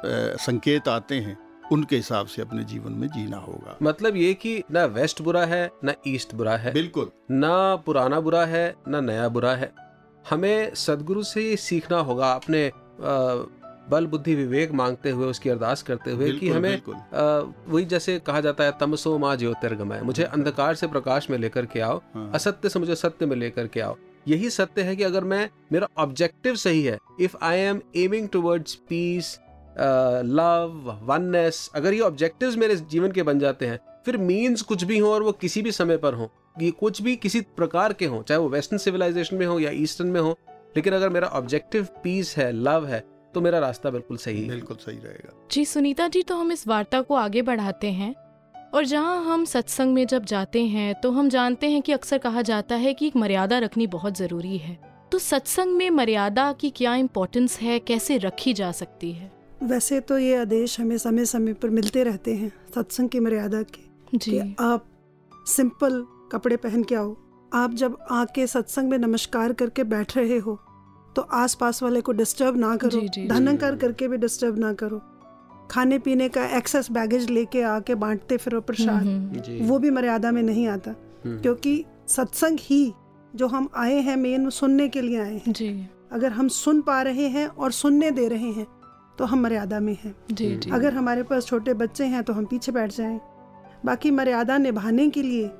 Speaker 6: संकेत आते हैं उनके हिसाब से अपने जीवन में जीना होगा।
Speaker 2: मतलब ये कि ना वेस्ट बुरा है ना ईस्ट बुरा है
Speaker 6: बिल्कुल।
Speaker 2: ना पुराना बुरा है ना नया बुरा है। हमें सदगुरु से ये सीखना होगा अपने बल बुद्धि विवेक मांगते हुए उसकी अरदास करते हुए कि हमें। वही जैसे कहा जाता है तमसो माँ ज्योतिर्गमय मुझे अंधकार से प्रकाश में लेकर के आओ
Speaker 6: हाँ।
Speaker 2: असत्य से मुझे सत्य में लेकर के आओ यही सत्य है कि अगर मैं मेरा ऑब्जेक्टिव सही है if I am aiming towards peace love oneness अगर ये ऑब्जेक्टिव्स मेरे जीवन के बन जाते हैं फिर मीन्स कुछ भी हो और वो किसी भी समय पर हो ये कुछ भी किसी प्रकार के हो चाहे वो वेस्टर्न सिविलाइजेशन में हो या ईस्टर्न में हो लेकिन अगर मेरा ऑब्जेक्टिव पीस है लव है तो मेरा रास्ता बिल्कुल सही है।
Speaker 6: बिल्कुल सही रहेगा।
Speaker 3: जी सुनीता जी तो हम इस वार्ता को आगे बढ़ाते हैं। और जहाँ हम सत्संग में जब जाते हैं तो हम जानते हैं कि अक्सर कहा जाता है कि एक मर्यादा रखनी बहुत ज़रूरी है। तो सत्संग में मर्यादा की क्या इम्पोर्टेंस है कैसे रखी जा सकती है?
Speaker 5: वैसे तो ये आदेश हमें समय समय पर मिलते रहते हैं सत्संग की मर्यादा के।
Speaker 3: जी।
Speaker 5: कि आप सिंपल कपड़े पहन के आओ। आप जब आके सत्संग में नमस्कार करके बैठ रहे हो तो आसपास वाले को डिस्टर्ब ना करो।
Speaker 3: जी, जी, जी।
Speaker 5: धनंकार करके भी डिस्टर्ब ना करो। खाने पीने का एक्सेस बैगेज लेके आके बांटते फिरो प्रसाद।
Speaker 3: हम्म,
Speaker 5: वो भी मर्यादा में नहीं आता।
Speaker 2: हम्म,
Speaker 5: क्योंकि सत्संग ही जो हम आए हैं मेन सुनने के लिए आए हैं।
Speaker 3: जी।
Speaker 5: अगर हम सुन पा रहे हैं और सुनने दे रहे हैं तो हम मर्यादा में हैं।
Speaker 3: जी जी।
Speaker 5: अगर हमारे पास छोटे बच्चे हैं तो हम पीछे बैठ जाएँ। बाकी मर्यादा निभाने के लिए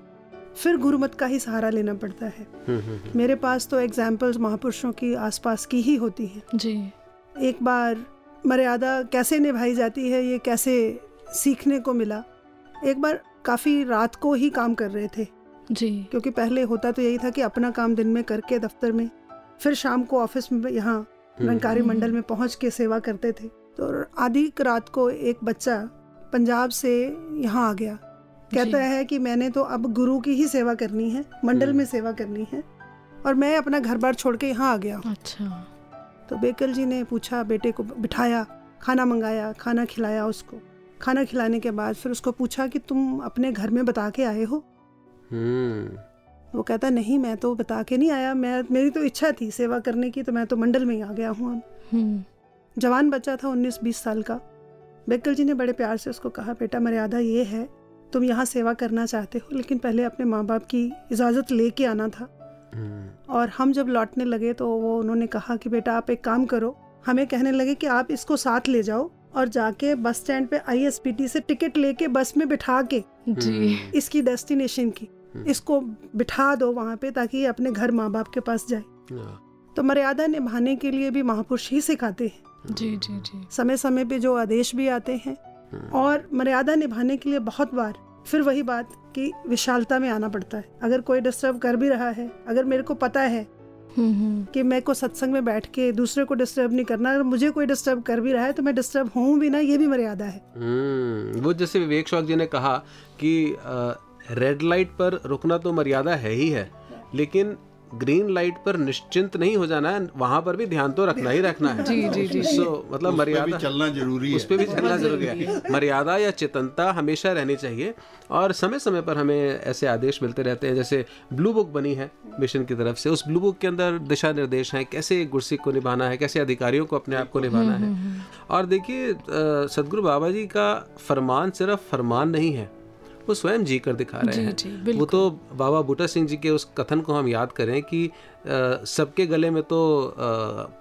Speaker 5: फिर गुरुमत का ही सहारा लेना पड़ता है।
Speaker 2: हम्म, हम्म, हम्म,
Speaker 5: मेरे पास तो एग्जाम्पल्स महापुरुषों की आसपास की ही होती हैं।
Speaker 3: जी।
Speaker 5: एक बार मर्यादा कैसे निभाई जाती है ये कैसे सीखने को मिला? एक बार काफ़ी रात को ही काम कर रहे थे।
Speaker 3: जी।
Speaker 5: क्योंकि पहले होता तो यही था कि अपना काम दिन में करके दफ्तर में फिर शाम को ऑफ़िस में यहाँ रंगकारी मंडल में पहुँच के सेवा करते थे। तो आधी रात को एक बच्चा पंजाब से यहाँ आ गया। कहता है कि मैंने तो अब गुरु की ही सेवा करनी है मंडल
Speaker 2: हम्म।
Speaker 5: में सेवा करनी है और मैं अपना घर बार छोड़ के यहाँ आ गया हूँ।
Speaker 3: अच्छा।
Speaker 5: तो बेकल जी ने पूछा बेटे को बिठाया खाना मंगाया खाना खिलाया उसको। खाना खिलाने के बाद फिर उसको पूछा कि तुम अपने घर में बता के आए हो?
Speaker 2: हम्म,
Speaker 5: वो कहता नहीं मैं तो बता के नहीं आया। मैं मेरी तो इच्छा थी सेवा करने की तो मैं तो मंडल में ही आ गया हूँ अब।
Speaker 3: हम्म,
Speaker 5: जवान बच्चा था उन्नीस बीस साल का। बेकल जी ने बड़े प्यार से उसको कहा बेटा मर्यादा ये है तुम यहाँ सेवा करना चाहते हो लेकिन पहले अपने माँ बाप की इजाज़त लेके आना था।
Speaker 2: हम्म,
Speaker 5: और हम जब लौटने लगे तो वो उन्होंने कहा कि बेटा आप एक काम करो हमें कहने लगे कि आप इसको साथ ले जाओ और जाके बस स्टैंड पे आईएसपीटी से टिकट लेके बस में बिठा के
Speaker 3: जी।
Speaker 5: इसकी डेस्टिनेशन की। इसको बिठा दो वहाँ पे ताकि ये अपने घर माँ बाप के पास जाए।
Speaker 2: हाँ,
Speaker 5: तो मर्यादा निभाने के लिए भी महापुरुष ही सिखाते हैं।
Speaker 3: जी जी जी।
Speaker 5: समय समय पे जो आदेश भी आते हैं और मर्यादा निभाने के लिए बहुत बार फिर वही बात कि विशालता में आना पड़ता है। अगर कोई डिस्टर्ब कर भी रहा है अगर मेरे को पता है
Speaker 3: हम्म, हम्म,
Speaker 5: कि मैं को सत्संग में बैठ के दूसरे को डिस्टर्ब नहीं करना अगर मुझे कोई डिस्टर्ब कर भी रहा है तो मैं डिस्टर्ब हूँ भी ना ये भी मर्यादा है।
Speaker 2: हम्म, वो जैसे विवेक शौक जी ने कहा कि रेड लाइट पर रुकना तो मर्यादा है ही है लेकिन ग्रीन लाइट पर निश्चिंत नहीं हो जाना है वहाँ पर भी ध्यान तो रखना ही रखना है।
Speaker 3: जी, जी, जी।
Speaker 2: सो मतलब
Speaker 6: उस भी
Speaker 2: मर्यादा
Speaker 6: चलना ज़रूरी है।
Speaker 2: उस पर भी चलना ज़रूरी है। मर्यादा या चेतनता हमेशा रहनी चाहिए और समय समय पर हमें ऐसे आदेश मिलते रहते हैं जैसे ब्लू बुक बनी है मिशन की तरफ़ से। उस ब्लू बुक के अंदर दिशा निर्देश हैं कैसे गुरसिक को निभाना है कैसे अधिकारियों को अपने आप को निभाना है। और देखिए सदगुरु बाबा जी का फरमान सिर्फ़ फरमान नहीं है वो स्वयं जी कर दिखा रहे हैं। वो तो बाबा बूटा सिंह जी के उस कथन को हम याद करें कि सबके गले में तो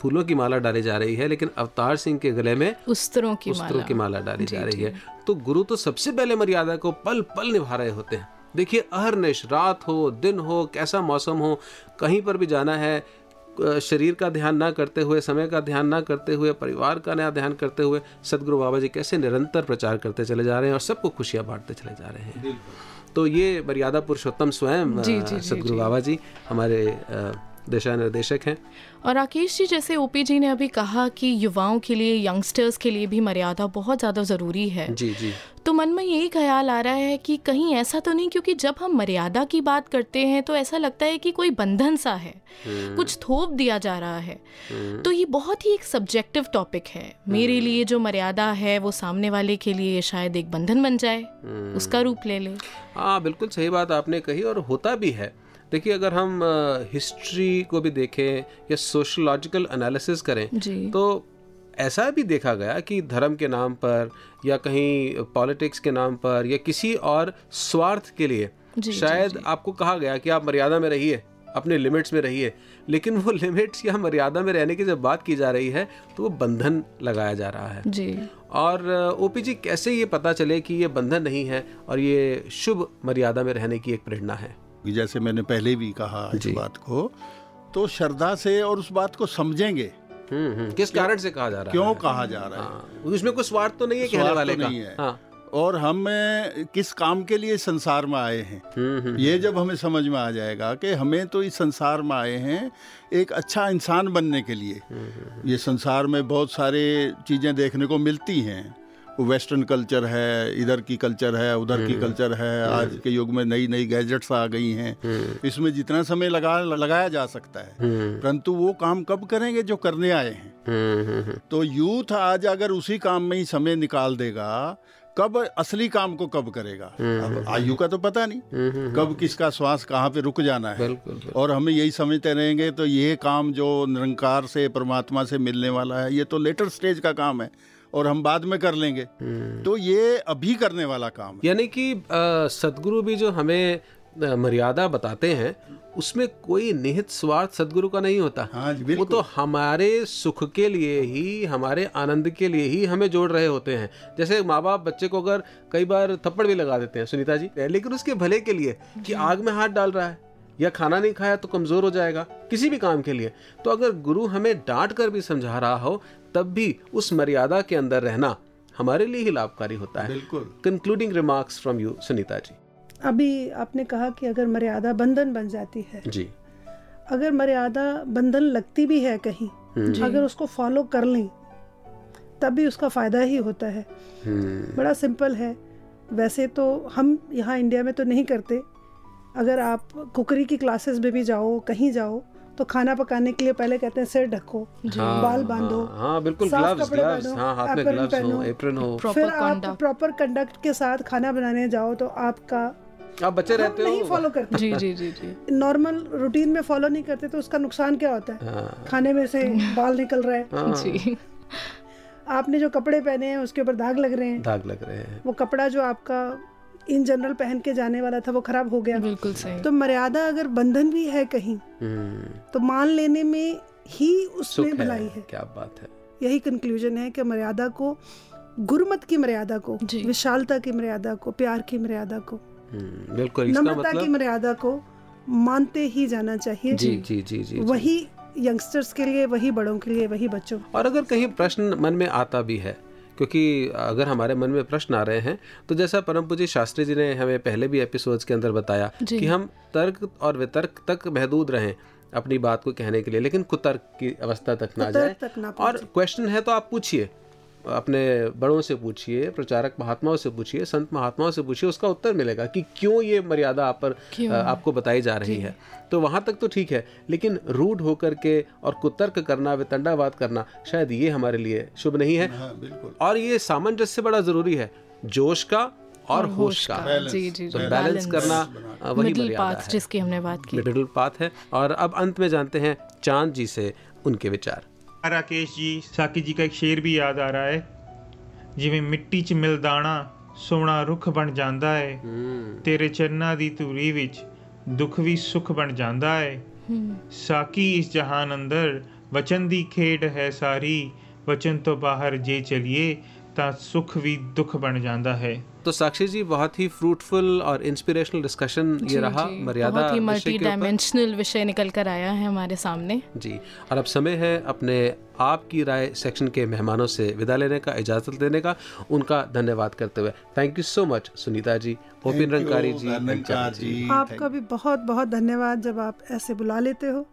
Speaker 2: फूलों की माला डाली जा रही है लेकिन अवतार सिंह के गले में
Speaker 3: उस्तरों की
Speaker 2: उस्त्रों
Speaker 3: माला।
Speaker 2: की माला डाली
Speaker 3: जा
Speaker 2: रही है। तो गुरु तो सबसे पहले मर्यादा को पल पल निभा रहे होते हैं। देखिए अहरनिश रात हो दिन हो कैसा मौसम हो कहीं पर भी जाना है शरीर का ध्यान ना करते हुए समय का ध्यान ना करते हुए परिवार का नया ध्यान करते हुए सदगुरु बाबा जी कैसे निरंतर प्रचार करते चले जा रहे हैं और सबको खुशियाँ बांटते चले जा रहे हैं। तो ये मर्यादा पुरुषोत्तम स्वयं सदगुरु बाबा जी हमारे दिशा निर्देशक हैं।
Speaker 3: और राकेश जी जैसे ओपी जी ने अभी कहा कि युवाओं के लिए यंगस्टर्स के लिए भी मर्यादा बहुत ज़्यादा ज़रूरी है।
Speaker 2: जी जी।
Speaker 3: तो मन में यही ख्याल आ रहा है कि कहीं ऐसा तो नहीं क्योंकि जब हम मर्यादा की बात करते हैं तो ऐसा लगता है कि कोई बंधन सा है। कुछ थोप दिया जा रहा है। तो ये बहुत ही एक सब्जेक्टिव टॉपिक है। मेरे लिए जो मर्यादा है वो सामने वाले के लिए शायद एक बंधन बन जाए। उसका रूप ले ले।
Speaker 2: हाँ बिल्कुल सही बात आपने कही और होता भी है। देखिए अगर हम हिस्ट्री को भी देखें या सोशोलॉजिकल एनालिसिस करें तो ऐसा भी देखा गया कि धर्म के नाम पर या कहीं पॉलिटिक्स के नाम पर या किसी और स्वार्थ के लिए
Speaker 3: जी, शायद जी,
Speaker 2: शायद आपको कहा गया कि आप मर्यादा में रहिए अपने लिमिट्स में रहिए। लेकिन वो लिमिट्स या मर्यादा में रहने की जब बात की जा रही है तो वो बंधन लगाया जा रहा है।
Speaker 3: जी।
Speaker 2: और ओपी जी कैसे ये पता चले कि ये बंधन नहीं है और ये शुभ मर्यादा में रहने की एक प्रेरणा है?
Speaker 6: जैसे मैंने पहले भी कहा इस बात को तो श्रद्धा से और उस बात को समझेंगे।
Speaker 2: हम्म हम्म, किस कारण से कहा जा रहा
Speaker 6: क्यों
Speaker 2: है?
Speaker 6: कहा जा रहा है?
Speaker 2: हाँ, उसमें कोई स्वार्थ तो नहीं है कहने वाले
Speaker 6: तो
Speaker 2: का।
Speaker 6: नहीं है।
Speaker 2: हाँ।
Speaker 6: और हम किस काम के लिए संसार में आए हैं?
Speaker 2: हम्म
Speaker 6: ये जब हमें समझ में आ जाएगा कि हमें तो इस संसार में आए हैं एक अच्छा इंसान बनने के लिए। ये संसार में बहुत सारे चीज़ें देखने को मिलती हैं। वेस्टर्न कल्चर है इधर की कल्चर है उधर की कल्चर है आज के युग में नई नई गैजेट्स आ गई हैं। इसमें जितना समय लगा लगाया जा सकता है
Speaker 2: हम्म,
Speaker 6: परंतु वो काम कब करेंगे जो करने आए हैं?
Speaker 2: हम्म, हम्म, हम्म,
Speaker 6: तो यूथ आज अगर उसी काम में ही समय निकाल देगा कब असली काम को कब करेगा? अब आयु का तो पता नहीं।
Speaker 2: हम्म,
Speaker 6: कब किसका श्वास कहाँ पे रुक जाना है। और हमें यही समझते रहेंगे तो ये काम जो निरंकार से परमात्मा से मिलने वाला है ये तो लेटर स्टेज का काम है। और हम बाद में कर लेंगे। तो ये अभी करने वाला काम है।
Speaker 2: यानी कि सदगुरु भी जो हमें मर्यादा बताते हैं उसमें कोई निहित स्वार्थ सदगुरु का नहीं होता।
Speaker 6: हाँ
Speaker 2: वो तो हमारे सुख के लिए ही हमारे आनंद के लिए ही हमें जोड़ रहे होते हैं। जैसे माँ बाप बच्चे को अगर कई बार थप्पड़ भी लगा देते हैं सुनीता जी लेकिन उसके भले के लिए कि आग में हाथ डाल रहा है या खाना नहीं खाया तो कमज़ोर हो जाएगा किसी भी काम के लिए। तो अगर गुरु हमें डांट कर भी समझा रहा हो तब भी उस मर्यादा के अंदर रहना हमारे लिए ही लाभकारी होता है।
Speaker 6: बिल्कुल।
Speaker 2: Concluding remarks from you Sunita ji
Speaker 5: अभी आपने कहा कि अगर मर्यादा बंधन बन जाती है
Speaker 2: जी।
Speaker 5: अगर मर्यादा बंधन लगती भी है कहीं
Speaker 2: हम्म,
Speaker 5: अगर उसको फॉलो कर लें तब भी उसका फ़ायदा ही होता है।
Speaker 2: हम्म,
Speaker 5: बड़ा सिंपल है। वैसे तो हम यहाँ इंडिया में तो नहीं करते। अगर आप कुकरी की क्लासेस में भी जाओ कहीं जाओ तो खाना पकाने के लिए पहले कहते हैं सिर ढको
Speaker 2: हाँ,
Speaker 5: बाल बांधो
Speaker 2: हाँ, हाँ बिल्कुल ग्लव्स ग्लव्स हाँ हाथ में ग्लव्स हो एप्रन हो।
Speaker 5: फिर आप प्रॉपर कंडक्ट के साथ खाना बनाने जाओ तो आपका
Speaker 2: आप बच्चे
Speaker 5: हम
Speaker 2: रहते
Speaker 5: नहीं
Speaker 2: हो
Speaker 5: फॉलो करते।
Speaker 3: जी जी जी जी।
Speaker 5: नॉर्मल रूटीन में फॉलो नहीं करते तो उसका नुकसान क्या होता है?
Speaker 2: हाँ,
Speaker 5: खाने में से बाल निकल रहा है।
Speaker 2: हाँ,
Speaker 3: जी।
Speaker 5: आपने जो कपड़े पहने हैं उसके ऊपर दाग लग रहे हैं?
Speaker 2: दाग लग रहे हैं।
Speaker 5: वो कपड़ा जो आपका इन जनरल पहन के जाने वाला था वो खराब हो गया।
Speaker 3: बिल्कुल सही।
Speaker 5: तो मर्यादा अगर बंधन भी है कहीं
Speaker 2: हम्म,
Speaker 5: तो मान लेने में ही उसमें
Speaker 2: है
Speaker 5: भलाई है।
Speaker 2: क्या बात है।
Speaker 5: यही कंक्लूजन है कि मर्यादा को गुरमत की मर्यादा को विशालता की मर्यादा को प्यार की मर्यादा को
Speaker 2: हम्म, बिल्कुल इसका
Speaker 5: नम्रता की
Speaker 2: मतलब
Speaker 5: मर्यादा को मानते ही जाना चाहिए।
Speaker 2: जी जी जी जी।
Speaker 5: वही यंगस्टर्स के लिए वही बड़ों के लिए वही बच्चों
Speaker 2: और अगर कहीं प्रश्न मन में आता भी है क्योंकि अगर हमारे मन में प्रश्न आ रहे हैं तो जैसा परम पूजी शास्त्री जी ने हमें पहले भी एपिसोड्स के अंदर बताया कि हम तर्क और वितर्क तक महदूद रहें अपनी बात को कहने के लिए लेकिन कुतर्क की अवस्था तक ना जाए।
Speaker 5: तक ना
Speaker 2: और क्वेश्चन है तो आप पूछिए। अपने बड़ों से पूछिए प्रचारक महात्माओं से पूछिए संत महात्माओं से पूछिए उसका उत्तर मिलेगा कि क्यों ये मर्यादा आप पर आपको बताई जा रही है। तो वहाँ तक तो ठीक है लेकिन रूढ़ होकर के और कुतर्क करना वितंडावाद करना शायद ये हमारे लिए शुभ नहीं है।
Speaker 6: हाँ बिल्कुल।
Speaker 2: और ये सामंजस्य बड़ा ज़रूरी है जोश का और होश का।
Speaker 3: जी जी
Speaker 2: तो बैलेंस करना वही
Speaker 3: पाथ जिसकी हमने बात की।
Speaker 2: मिडिल पाथ है। और अब अंत में जानते हैं चाँद जी से उनके विचार।
Speaker 7: राकेश जी साकी जी का एक शेर भी याद आ रहा है ਜਿਵੇਂ ਮਿੱਟੀ 'ਚ ਮਿਲ ਦਾਣਾ ਸੋਹਣਾ ਰੁੱਖ ਬਣ ਜਾਂਦਾ ਹੈ ਤੇਰੇ ਚਰਨਾਂ ਦੀ ਧੂਰੀ ਵਿੱਚ ਦੁੱਖ ਵੀ ਸੁੱਖ ਬਣ ਜਾਂਦਾ ਹੈ ਸਾਕੀ ਇਸ ਜਹਾਨ ਅੰਦਰ ਵਚਨ ਦੀ ਖੇਡ ਹੈ ਸਾਰੀ ਵਚਨ ਤੋਂ ਬਾਹਰ ਜੇ ਚਲੀਏ ਤਾਂ ਸੁੱਖ ਵੀ ਦੁੱਖ ਬਣ ਜਾਂਦਾ ਹੈ
Speaker 2: तो साक्षी जी बहुत ही फ्रूटफुल और इंस्पिरेशनल डिस्कशन ये
Speaker 3: जी,
Speaker 2: रहा
Speaker 3: जी,
Speaker 2: मर्यादा
Speaker 3: बहुत ही
Speaker 2: विषय
Speaker 3: मल्टी
Speaker 2: के ऊपर।
Speaker 3: डायमेंशनल विषय निकल कर आया है हमारे सामने
Speaker 2: जी और अब समय है अपने आपकी राय सेक्शन के मेहमानों से विदा लेने का इजाजत लेने का उनका धन्यवाद करते हुए thank you so much Sunita ji open रंकारी जी
Speaker 6: रंकार जी
Speaker 5: आपका भी बहुत बहुत धन्यवाद जब आप ऐसे बुला लेते हो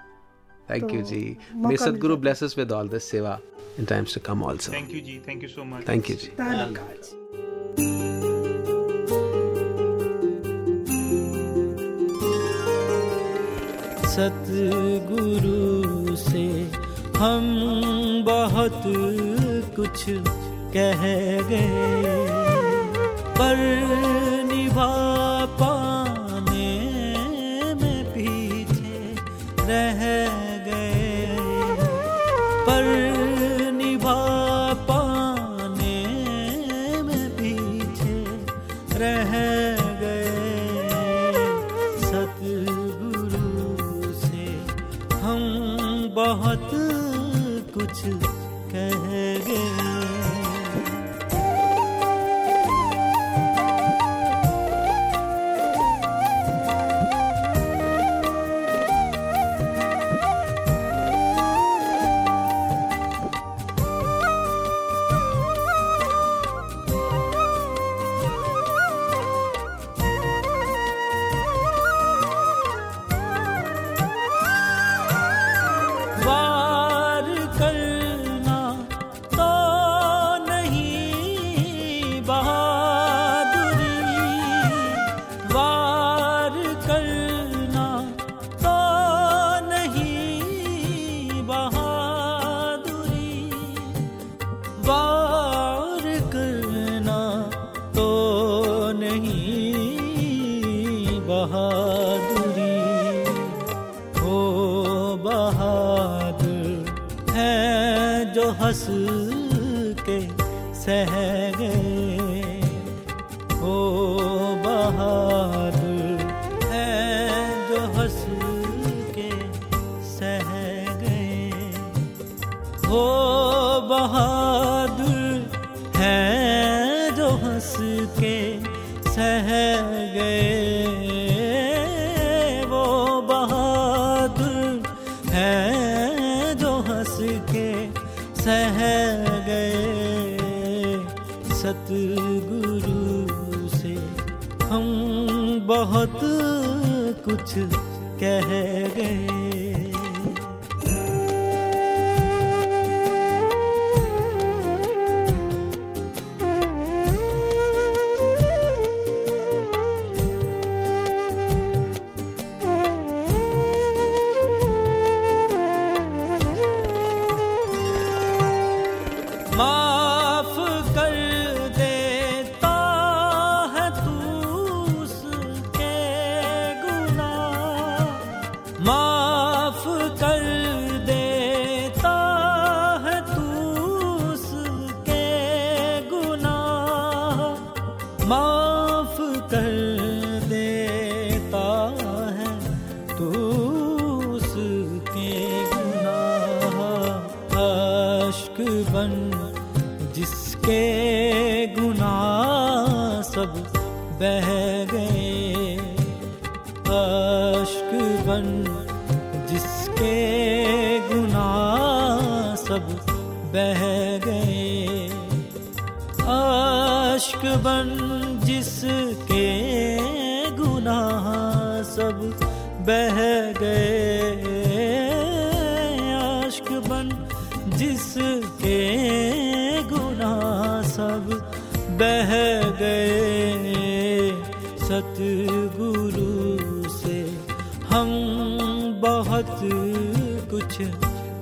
Speaker 2: थैंक यू जी। मे सदगुरु blesses with all this seva in times to come also
Speaker 7: thank you ji thank you so much
Speaker 2: thank you
Speaker 5: ji
Speaker 8: सतगुरु से हम बहुत कुछ कह गए पर निभा पाने में पीछे रह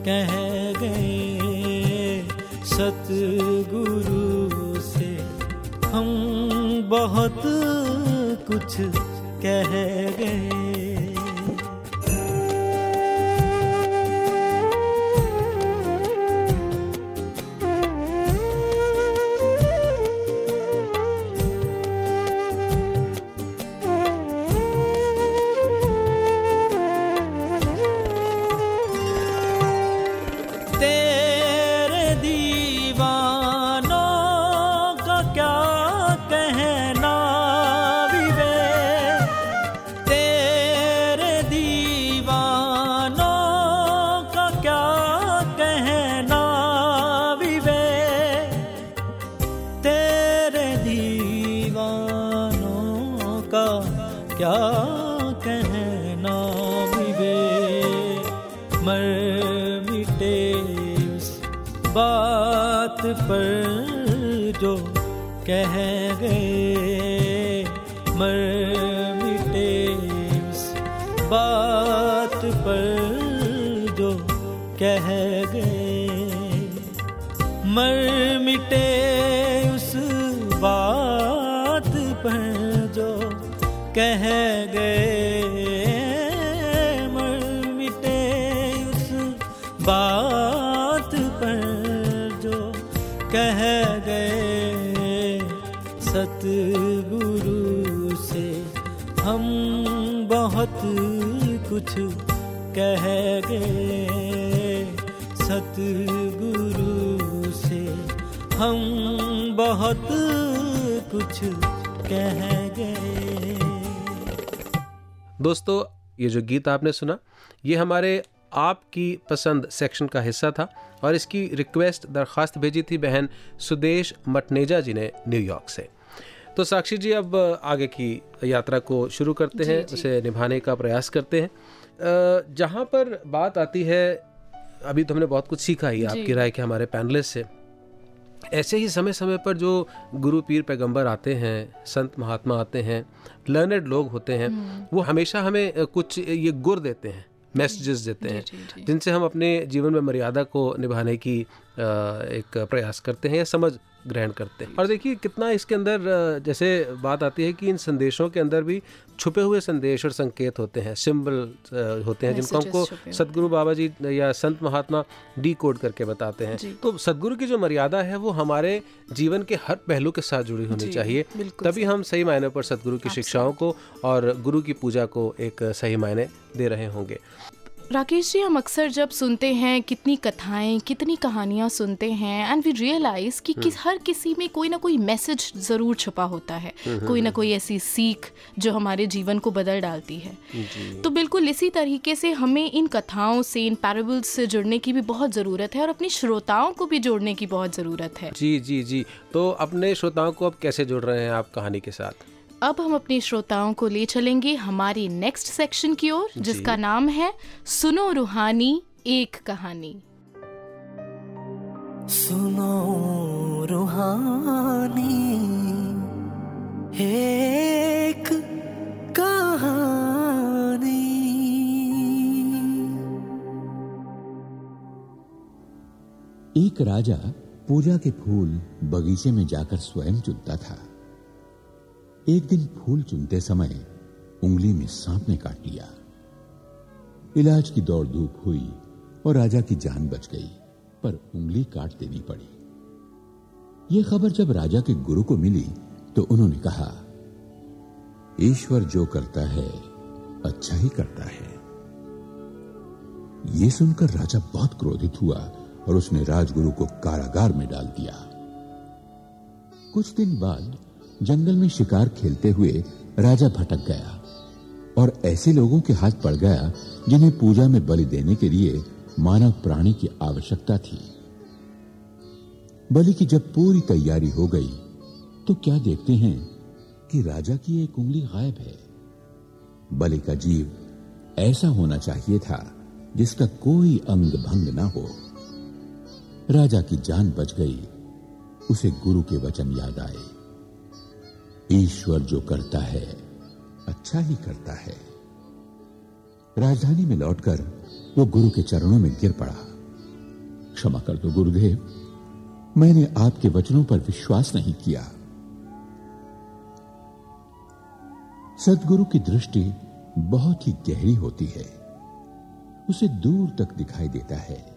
Speaker 8: कह गए सतगुरु से। हम बहुत कुछ कह मर मिटे उस बात पर जो कह गए। मर मिटे उस बात पर जो कह गए। मर मिटे उस बात पर जो कह कुछ कह गए। सतगुरु से हम बहुत कुछ कह गए।
Speaker 2: दोस्तों, ये जो गीत आपने सुना, ये हमारे आपकी पसंद सेक्शन का हिस्सा था और इसकी रिक्वेस्ट दरख्वास्त भेजी थी बहन सुदेश मटनेजा जी ने न्यूयॉर्क से। तो साक्षी जी अब आगे की यात्रा को शुरू करते हैं उसे निभाने का प्रयास करते हैं। जहाँ पर बात आती है अभी तो हमने बहुत कुछ सीखा ही आपकी राय के हमारे पैनलिस्ट से। ऐसे ही समय समय पर जो गुरु पीर पैगंबर आते हैं संत महात्मा आते हैं लर्नेड लोग होते हैं वो हमेशा हमें कुछ ये गुर देते हैं मैसेजेस देते हैं जिनसे हम अपने जीवन में मर्यादा को निभाने की एक प्रयास करते हैं या समझ ग्रहण करते हैं। और देखिए कितना इसके अंदर जैसे बात आती है कि इन संदेशों के अंदर भी छुपे हुए संदेश और संकेत होते हैं सिंबल होते हैं जिनको हमको सदगुरु बाबा जी या संत महात्मा डी कोड करके बताते हैं। तो सदगुरु की जो मर्यादा है वो हमारे जीवन के हर पहलू के साथ जुड़ी होनी चाहिए। तभी हम सही मायने पर सदगुरु की शिक्षाओं को और गुरु की पूजा को एक सही मायने दे रहे होंगे।
Speaker 3: राकेश जी हम अक्सर जब सुनते हैं कितनी कथाएँ कितनी कहानियाँ सुनते हैं एंड वी रियलाइज़ कि किस हर किसी में कोई ना कोई मैसेज ज़रूर छुपा होता है। कोई ना कोई ऐसी सीख जो हमारे जीवन को बदल डालती है। तो बिल्कुल इसी तरीके से हमें इन कथाओं से इन पैराबल्स से जुड़ने की भी बहुत ज़रूरत है और अपनी श्रोताओं को भी जोड़ने की बहुत ज़रूरत है।
Speaker 2: जी जी जी। तो अपने श्रोताओं को अब कैसे जोड़ रहे हैं आप कहानी के साथ?
Speaker 3: अब हम अपने श्रोताओं को ले चलेंगे हमारी नेक्स्ट सेक्शन की ओर जिसका नाम है सुनो रूहानी एक कहानी।
Speaker 8: सुनो रूहानी एक कहानी।
Speaker 9: एक राजा पूजा के फूल बगीचे में जाकर स्वयं चुनता था। एक दिन फूल चुनते समय उंगली में सांप ने काट लिया। इलाज की दौड़ धूप हुई और राजा की जान बच गई, पर उंगली काट देनी पड़ी। यह खबर जब राजा के गुरु को मिली तो उन्होंने कहा, ईश्वर जो करता है अच्छा ही करता है। यह सुनकर राजा बहुत क्रोधित हुआ और उसने राजगुरु को कारागार में डाल दिया। कुछ दिन बाद जंगल में शिकार खेलते हुए राजा भटक गया और ऐसे लोगों के हाथ पड़ गया जिन्हें पूजा में बलि देने के लिए मानव प्राणी की आवश्यकता थी। बलि की जब पूरी तैयारी हो गई तो क्या देखते हैं कि राजा की एक उंगली गायब है। बलि का जीव ऐसा होना चाहिए था जिसका कोई अंग भंग ना हो। राजा की जान बच गई, उसे गुरु के वचन याद आए। ईश्वर जो करता है अच्छा ही करता है। राजधानी में लौटकर वो गुरु के चरणों में गिर पड़ा। क्षमा कर दो गुरुदेव, मैंने आपके वचनों पर विश्वास नहीं किया। सदगुरु की दृष्टि बहुत ही गहरी होती है। उसे दूर तक दिखाई देता है।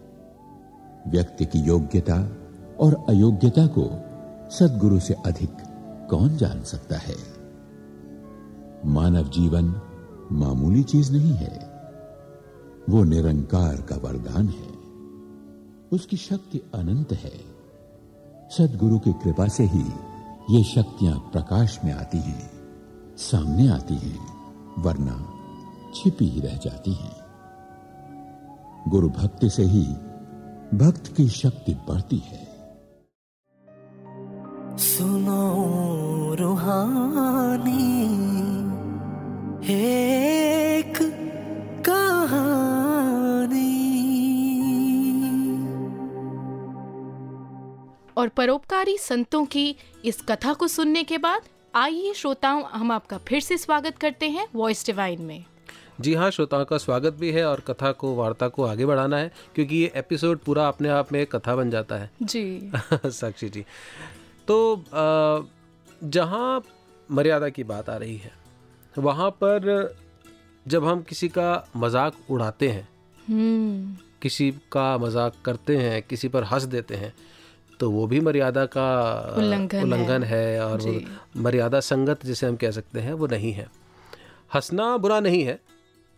Speaker 9: व्यक्ति की योग्यता और अयोग्यता को सदगुरु से अधिक कौन जान सकता है? मानव जीवन मामूली चीज़ नहीं है। वो निरंकार का वरदान है। उसकी शक्ति अनंत है। सदगुरु की कृपा से ही ये शक्तियाँ प्रकाश में आती हैं, सामने आती हैं, वरना छिपी ही रह जाती हैं। गुरु भक्ति से ही भक्त की शक्ति बढ़ती है।
Speaker 8: सुनो। रूहानी। एक कहानी।
Speaker 3: और परोपकारी संतों की इस कथा को सुनने के बाद आइए श्रोताओं हम आपका फिर से स्वागत करते हैं वॉइस डिवाइन में।
Speaker 2: जी हाँ श्रोताओं का स्वागत भी है और कथा को वार्ता को आगे बढ़ाना है क्योंकि ये एपिसोड पूरा अपने आप में एक कथा बन जाता है।
Speaker 3: जी।
Speaker 2: साक्षी जी। तो अ, जहाँ मर्यादा की बात आ रही है वहाँ पर जब हम किसी का मज़ाक उड़ाते हैं
Speaker 3: हम्म
Speaker 2: किसी का मज़ाक करते हैं किसी पर हंस देते हैं तो वो भी मर्यादा का
Speaker 3: उल्लंघन है।
Speaker 2: उल्लंघन है और मर्यादा संगत जिसे हम कह सकते हैं वो नहीं है हंसना बुरा नहीं है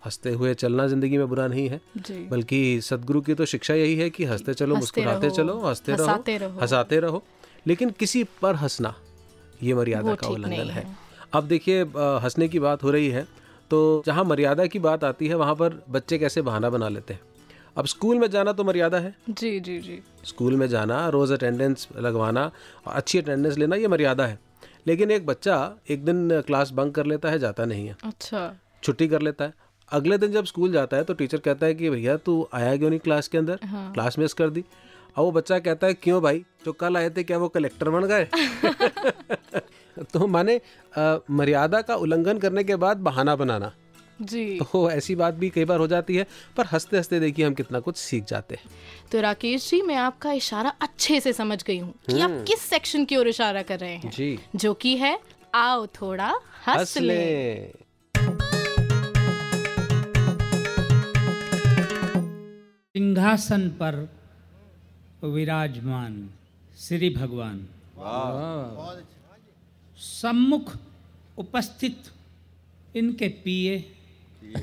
Speaker 2: हँसते हुए चलना ज़िंदगी में बुरा नहीं है बल्कि सदगुरु की तो शिक्षा यही है कि हँसते चलो मुस्कुराते चलो हँसते रहो। हंसाते रहो लेकिन किसी पर हंसना ये मर्यादा का उल्लंघन है। अब देखिए हंसने की बात हो रही है तो जहाँ मर्यादा की बात आती है वहाँ पर बच्चे कैसे बहाना बना लेते हैं? अब स्कूल में जाना तो मर्यादा है।
Speaker 3: जी जी जी।
Speaker 2: स्कूल में जाना रोज़ अटेंडेंस लगवाना और अच्छी अटेंडेंस लेना ये मर्यादा है। लेकिन एक बच्चा एक दिन क्लास बंक कर लेता है जाता नहीं है।
Speaker 3: अच्छा।
Speaker 2: छुट्टी कर लेता है। अगले दिन जब स्कूल जाता है तो टीचर कहता है कि भैया तू आया क्यों नहीं क्लास के अंदर?
Speaker 3: हाँ।
Speaker 2: क्लास मिस कर दी। और वो बच्चा कहता है क्यों भाई? जो कल आए थे क्या वो कलेक्टर बन गए? तो माने मर्यादा का उल्लंघन करने के बाद बहाना बनाना।
Speaker 3: जी।
Speaker 2: तो ऐसी बात भी कई बार हो जाती है पर हँसते हँसते देखिए हम कितना कुछ सीख जाते हैं।
Speaker 3: तो राकेश जी मैं आपका इशारा अच्छे से समझ गई हूँ कि
Speaker 2: हम्म।
Speaker 3: आप किस सेक्शन की ओर इशारा कर रहे हैं।
Speaker 2: जी।
Speaker 3: जो कि है आओ थोड़ा हंस ले।
Speaker 10: सिंहासन पर विराजमान श्री भगवान। सम्मुख उपस्थित इनके पिए।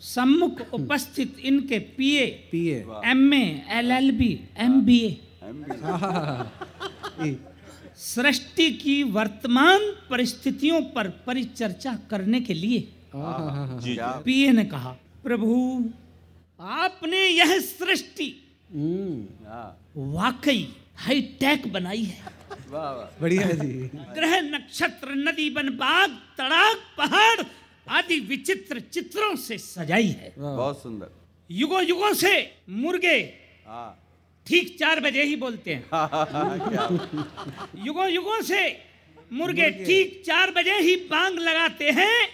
Speaker 10: सम्मुख उपस्थित इनके पिए।
Speaker 11: पिए।
Speaker 10: M A L L B M B A सृष्टि की वर्तमान परिस्थितियों पर परिचर्चा करने के लिए। पिए ने कहा प्रभु आपने यह सृष्टि वाकई हाईटेक बनाई है।
Speaker 11: बढ़िया जी।
Speaker 10: ग्रह नक्षत्र नदी वन बाग तड़ाक पहाड़ आदि विचित्र चित्रों से सजाई है।
Speaker 12: बहुत सुंदर।
Speaker 10: युगो युगों से मुर्गे
Speaker 12: हाँ।
Speaker 10: ठीक चार बजे ही बोलते हैं। युगो युगों से मुर्गे ठीक चार बजे ही बांग लगाते हैं।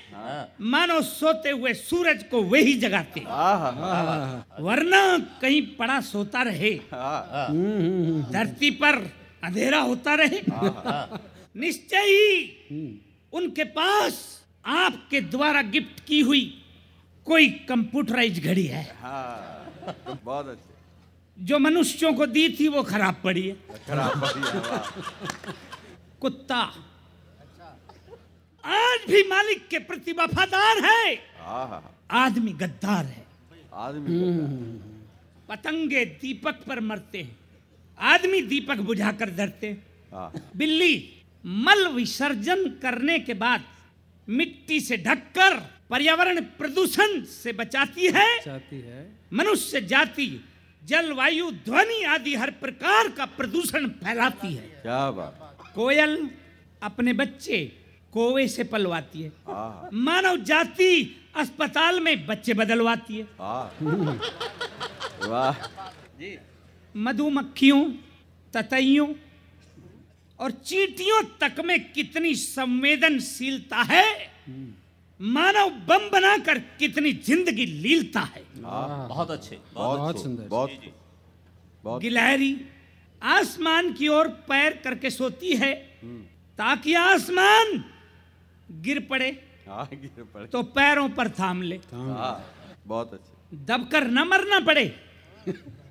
Speaker 10: मानो सोते हुए सूरज को वे ही जगाते। वरना कहीं पड़ा सोता रहे। धरती पर अंधेरा होता रहे। निश्चय ही उनके पास आपके द्वारा गिफ्ट की हुई कोई कंप्यूटराइज घड़ी है।
Speaker 12: बहुत अच्छे।
Speaker 10: जो मनुष्यों को दी थी वो खराब पड़ी है।
Speaker 12: खराब बढ़िया वाह।
Speaker 10: कुत्ता। आज भी मालिक के प्रति वफादार है। आदमी गद्दार है।
Speaker 12: आदमी
Speaker 10: पतंगे दीपक पर मरते हैं। आदमी दीपक बुझाकर धरते हैं। बिल्ली मल विसर्जन करने के बाद मिट्टी से ढककर पर्यावरण प्रदूषण से बचाती है।
Speaker 2: चाहती है।
Speaker 10: मनुष्य जाति जलवायु ध्वनि आदि हर प्रकार का प्रदूषण फैलाती है।
Speaker 12: क्या बात।
Speaker 10: कोयल अपने बच्चे कोवे से पलवाती है। मानव जाति अस्पताल में बच्चे बदलवाती है।
Speaker 12: वाह।
Speaker 10: मधुमक्खियों ततैयों और चींटियों तक में कितनी संवेदनशीलता है मानव बम बनाकर कितनी ज़िंदगी लीलता है।
Speaker 12: बहुत अच्छे
Speaker 2: बहुत सुंदर।
Speaker 12: बहुत
Speaker 10: गिलहरी आसमान की ओर पैर करके सोती है ताकि आसमान गिर पड़े।
Speaker 12: हाँ गिर पड़े।
Speaker 10: तो पैरों पर थाम ले।
Speaker 12: हाँ बहुत अच्छा।
Speaker 10: दबकर न मरना पड़े।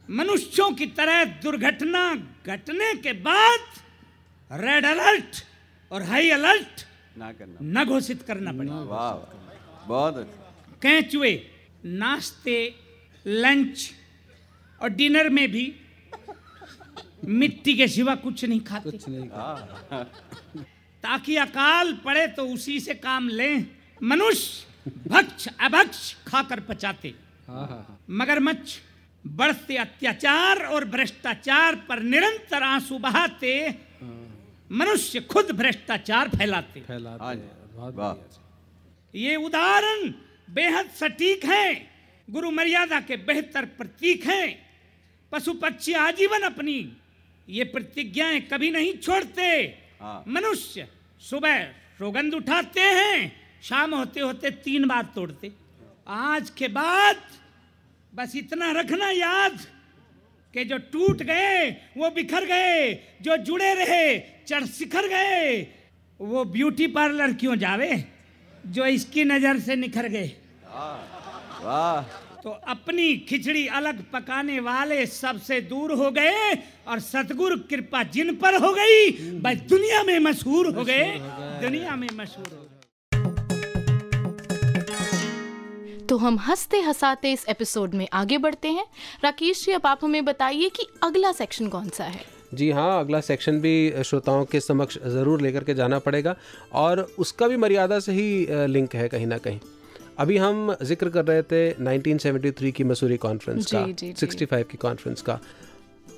Speaker 10: मनुष्यों की तरह दुर्घटना घटने के बाद रेड अलर्ट और हाई अलर्ट
Speaker 12: ना करना
Speaker 10: न घोषित करना पड़े।
Speaker 12: वाह वाह बहुत अच्छा।
Speaker 10: कैचुए नाश्ते लंच और डिनर में भी मिट्टी के सिवा कुछ नहीं खाते।
Speaker 2: कुछ नहीं
Speaker 10: ताकि अकाल पड़े तो उसी से काम लें। मनुष्य भक्ष अभक्ष खाकर पचाते।
Speaker 2: हाँ हाँ हाँ।
Speaker 10: मगरमच्छ बढ़ते अत्याचार और भ्रष्टाचार पर निरंतर आँसू बहाते। मनुष्य खुद भ्रष्टाचार फैलाते।
Speaker 2: फैलाते
Speaker 12: हाँ
Speaker 2: हैं।
Speaker 10: ये उदाहरण बेहद सटीक है। गुरु मर्यादा के बेहतर प्रतीक हैं। पशु पक्षी आजीवन अपनी ये प्रतिज्ञाएँ कभी नहीं छोड़ते।
Speaker 12: हाँ।
Speaker 10: मनुष्य सुबह सौगंध उठाते हैं शाम होते होते तीन बार तोड़ते। आज के बाद बस इतना रखना याद कि जो टूट गए वो बिखर गए जो जुड़े रहे चढ़ सिखर गए वो ब्यूटी पार्लर क्यों जावे जो इसकी नज़र से निखर गए?
Speaker 12: वाह।
Speaker 10: तो अपनी खिचड़ी अलग पकाने वाले सबसे दूर हो गए और सतगुरु कृपा जिन पर हो गई बस दुनिया में मशहूर हो गए। दुनिया में मशहूर हो गए।
Speaker 3: तो हम हँसते हंसाते इस एपिसोड में आगे बढ़ते हैं। राकेश जी अब आप हमें बताइए कि अगला सेक्शन कौन सा है?
Speaker 2: जी हाँ अगला सेक्शन भी श्रोताओं के समक्ष ज़रूर लेकर के जाना पड़ेगा और उसका भी मर्यादा से ही लिंक है कहीं ना कहीं। अभी हम ज़िक्र कर रहे थे 1973 की मसूरी कॉन्फ्रेंस का
Speaker 3: जी, जी।
Speaker 2: 65 की कॉन्फ्रेंस का।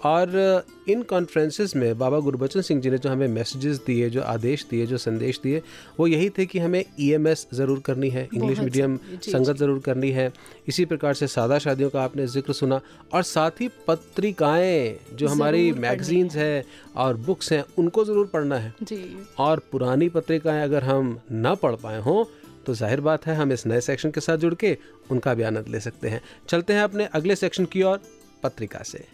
Speaker 2: और इन कॉन्फ्रेंसेस में बाबा गुरबचन सिंह जी ने जो हमें मैसेजेस दिए जो आदेश दिए जो संदेश दिए वो यही थे कि हमें ईएमएस ज़रूर करनी है इंग्लिश मीडियम संगत ज़रूर करनी है। इसी प्रकार से सादा शादियों का आपने ज़िक्र सुना और साथ ही पत्रिकाएँ जो हमारी मैगजीन्स हैं। और बुक्स हैं उनको ज़रूर पढ़ना है।
Speaker 3: जी।
Speaker 2: और पुरानी पत्रिकाएँ अगर हम ना पढ़ पाए हों तो ज़ाहिर बात है, हम इस नए सेक्शन के साथ जुड़ के उनका भी आनंद ले सकते हैं। चलते हैं अपने अगले सेक्शन की ओर, पत्रिका से।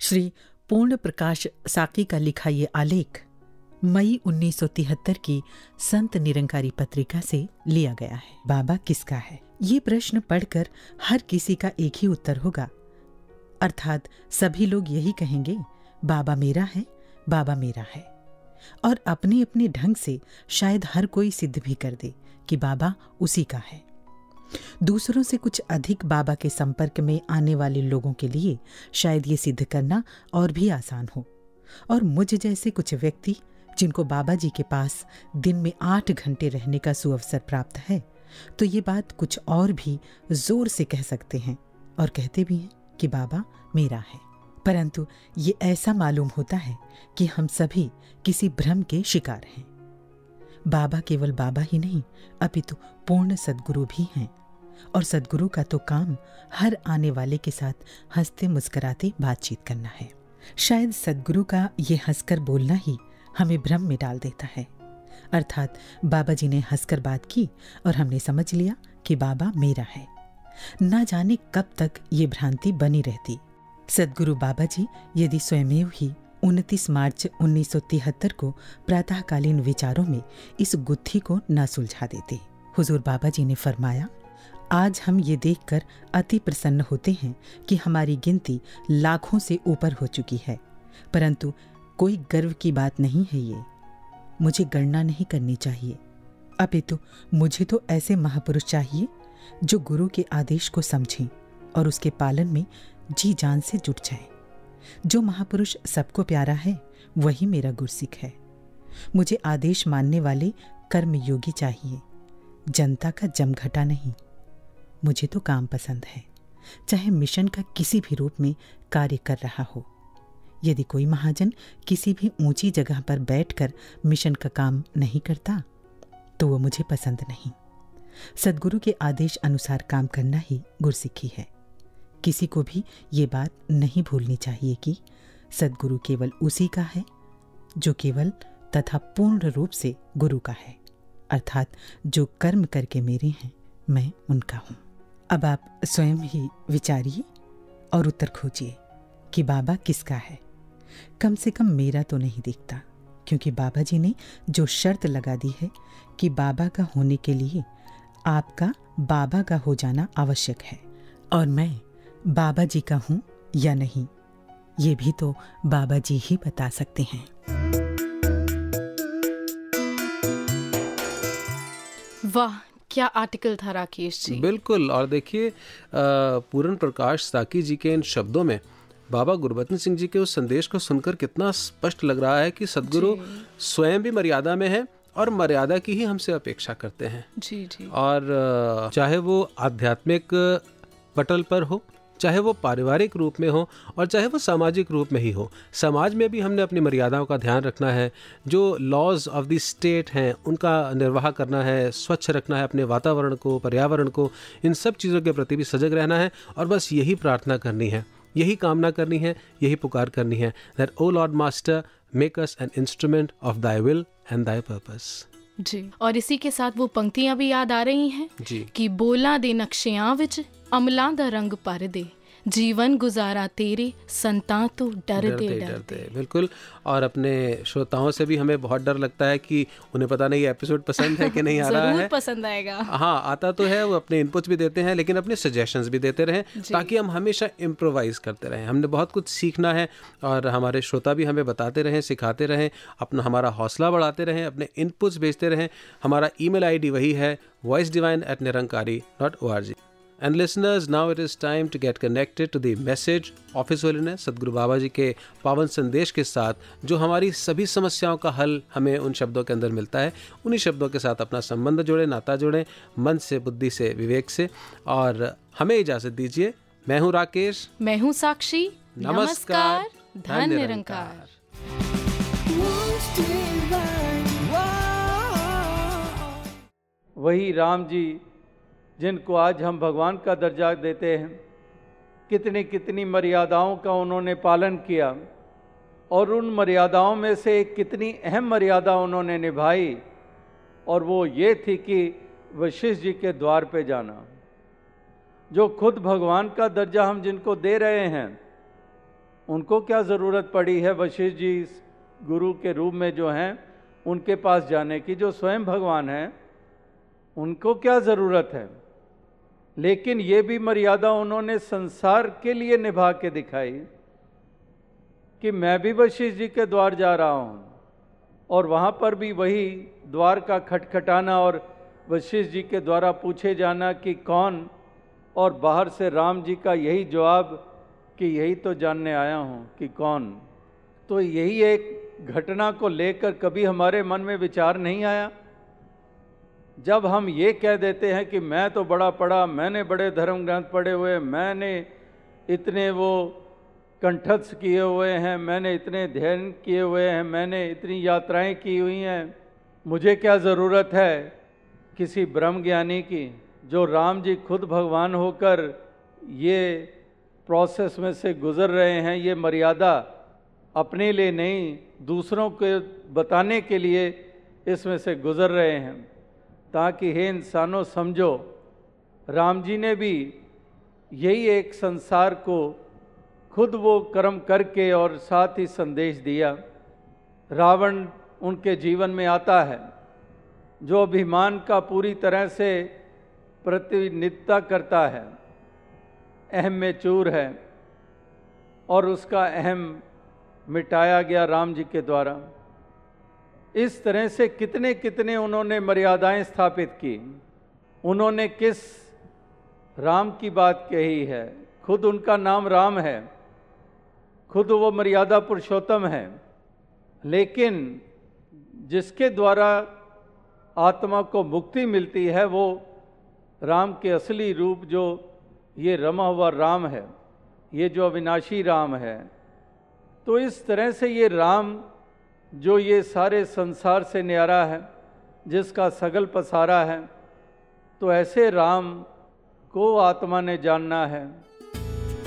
Speaker 11: श्री पूर्ण प्रकाश साकी का लिखा ये आलेख मई 1973 की संत निरंकारी पत्रिका से लिया गया है। बाबा किसका है? ये प्रश्न पढ़कर हर किसी का एक ही उत्तर होगा। अर्थात सभी लोग यही कहेंगे, बाबा मेरा है, बाबा मेरा है। और अपने अपने ढंग से शायद हर कोई सिद्ध भी कर दे कि बाबा उसी का है। दूसरों से कुछ अधिक बाबा के संपर्क में आने वाले लोगों के लिए शायद ये सिद्ध करना और भी आसान हो। और मुझ जैसे कुछ व्यक्ति, जिनको बाबा जी के पास दिन में आठ घंटे रहने का सुअवसर प्राप्त है तो ये बात कुछ और भी ज़ोर से कह सकते हैं और कहते भी हैं कि बाबा मेरा है। परंतु ये ऐसा मालूम होता है कि हम सभी किसी भ्रम के शिकार हैं। बाबा केवल बाबा ही नहीं, अपितु पूर्ण सदगुरु भी हैं। और सदगुरु का तो काम हर आने वाले के साथ हँसते मुस्कुराते बातचीत करना है। शायद सदगुरु का ये हंसकर बोलना ही हमें भ्रम में डाल देता है। अर्थात बाबा जी ने हंसकर बात की और हमने समझ लिया कि बाबा मेरा है। ना जाने कब तक ये भ्रांति बनी रहती। सदगुरु बाबा जी यदि स्वयमेव ही 29 मार्च 1973 को प्रातःकालीन विचारों में इस गुत्थी को न सुलझा देते। हुजूर बाबा जी ने फरमाया, आज हम ये देखकर अति प्रसन्न होते हैं कि हमारी गिनती लाखों से ऊपर हो चुकी है। परंतु कोई गर्व की बात नहीं है ये। मुझे गणना नहीं करनी चाहिए। अभी तो मुझे तो ऐसे महापुरुष चाहिए, जो गुरु के आदेश को समझें और उसके पालन में जी जान से जुट जाएँ। जो महापुरुष सबको प्यारा है, वही मेरा गुरसिख है। मुझे आदेश मानने वाले कर्मयोगी चाहिए। जनता का जमघटा नहीं। मुझे तो काम पसंद है, चाहे मिशन का किसी भी रूप में कार्य कर रहा हो। यदि कोई महाजन किसी भी ऊँची जगह पर बैठकर मिशन का काम नहीं करता तो वो मुझे पसंद नहीं। सदगुरु के आदेश अनुसार काम करना ही गुरसिक्खी है। किसी को भी ये बात नहीं भूलनी चाहिए कि सदगुरु केवल उसी का है, जो केवल तथा पूर्ण रूप से गुरु का है, अर्थात जो कर्म करके मेरे हैं, मैं उनका हूँ। अब आप स्वयं ही विचारिए और उत्तर खोजिए कि बाबा किसका है। कम से कम मेरा तो नहीं दिखता क्योंकि बाबा जी ने जो शर्त लगा दी है कि बाबा का होने के लिए आपका बाबा का हो जाना आवश्यक है। और मैं बाबा जी का हूँ या नहीं ये भी तो बाबा जी ही बता सकते हैं।
Speaker 3: वाह क्या आर्टिकल था राकेश जी।
Speaker 2: बिल्कुल और देखिए पूरन प्रकाश साकी जी के इन शब्दों में बाबा गुरबचन सिंह जी के उस संदेश को सुनकर कितना स्पष्ट लग रहा है कि सदगुरु स्वयं भी मर्यादा में है और मर्यादा की ही हमसे अपेक्षा करते हैं।
Speaker 3: जी जी।
Speaker 2: और चाहे वो आध्यात्मिक पटल पर हो चाहे वो पारिवारिक रूप में हो और चाहे वो सामाजिक रूप में ही हो समाज में भी हमने अपनी मर्यादाओं का ध्यान रखना है। जो लॉज ऑफ़ द स्टेट हैं उनका निर्वाह करना है स्वच्छ रखना है अपने वातावरण को पर्यावरण को इन सब चीज़ों के प्रति भी सजग रहना है और बस यही प्रार्थना करनी है। यही कामना करनी है यही पुकार करनी है that O Lord master make us an instrument of thy will and thy purpose
Speaker 3: जी। और इसी के साथ वो पंक्तियाँ भी याद आ रही हैं
Speaker 2: कि
Speaker 3: बोला दे नक्शियाँ विच अमला दा रंग पर दे। जीवन गुजारा तेरे संता तो डर
Speaker 2: डरते डरते। बिल्कुल। और अपने श्रोताओं से भी हमें बहुत डर लगता है कि उन्हें पता नहीं एपिसोड पसंद है कि नहीं आ रहा है।
Speaker 3: पसंद आएगा।
Speaker 2: हाँ आता तो है वो अपने इनपुट्स भी देते हैं लेकिन अपने सजेशंस भी देते रहें ताकि हम हमेशा इम्प्रोवाइज करते रहें। हमने बहुत कुछ सीखना है और हमारे श्रोता भी हमें बताते रहें सिखाते रहें अपना हमारा हौसला बढ़ाते रहें अपने इनपुट्स भेजते रहें। हमारा ई मेल वही है voice divine at Nirankari dot O R G and listeners now it is time to get connected to the message of his holiness Sadguru Baba ji के पावन संदेश के साथ जो हमारी सभी समस्याओं का हल हमें उन शब्दों के अंदर मिलता है। उन्हीं शब्दों के साथ अपना संबंध जोड़ें नाता जोड़ें मन से बुद्धि से विवेक से। और हमें इजाज़त दीजिए। मैं हूँ राकेश।
Speaker 3: मैं हूँ साक्षी।
Speaker 2: नमस्कार,
Speaker 3: नमस्कार धन निरंकार।
Speaker 13: वही राम जी जिनको आज हम भगवान का दर्जा देते हैं। कितनी कितनी मर्यादाओं का उन्होंने पालन किया और उन मर्यादाओं में से कितनी अहम मर्यादा उन्होंने निभाई और वो ये थी कि वशिष्ठ जी के द्वार पे जाना। जो खुद भगवान का दर्जा हम जिनको दे रहे हैं, उनको क्या ज़रूरत पड़ी है वशिष्ठ जी गुरु के रूप में जो हैं, उनके पास जाने की, जो स्वयं भगवान हैं, उनको क्या ज़रूरत है? लेकिन ये भी मर्यादा उन्होंने संसार के लिए निभा के दिखाई कि मैं भी वशिष्ठ जी के द्वार जा रहा हूँ और वहाँ पर भी वही द्वार का खटखटाना और वशिष्ठ जी के द्वारा पूछे जाना कि कौन और बाहर से राम जी का यही जवाब कि यही तो जानने आया हूँ कि कौन। तो यही एक घटना को लेकर कभी हमारे मन में विचार नहीं आया। जब हम ये कह देते हैं कि मैं तो बड़ा पढ़ा, मैंने बड़े धर्म ग्रंथ पढ़े हुए, मैंने इतने वो कंठस्थ किए हुए हैं, मैंने इतने ध्यान किए हुए हैं, मैंने इतनी यात्राएँ की हुई हैं, मुझे क्या ज़रूरत है किसी ब्रह्म ज्ञानी की, जो राम जी खुद भगवान होकर ये प्रोसेस में से गुज़र रहे हैं, ये मर्यादा अपने लिए नहीं, दूसरों को बताने के लिए इसमें से गुज़र रहे हैं? ताकि हे इंसानों, समझो, राम जी ने भी यही एक संसार को खुद वो कर्म करके और साथ ही संदेश दिया। रावण उनके जीवन में आता है, जो अभिमान का पूरी तरह से प्रतिनिधित्व करता है, अहम में चूर है और उसका अहम मिटाया गया राम जी के द्वारा। इस तरह से कितने कितने उन्होंने मर्यादाएँ स्थापित की। उन्होंने किस राम की बात कही है? खुद उनका नाम राम है। खुद वो मर्यादा पुरुषोत्तम है। लेकिन जिसके द्वारा आत्मा को मुक्ति मिलती है, वो राम के असली रूप जो ये रमा हुआ राम है, ये जो अविनाशी राम है। तो इस तरह से ये राम जो ये सारे संसार से न्यारा है, जिसका सगल पसारा है तो ऐसे राम को आत्मा ने जानना है।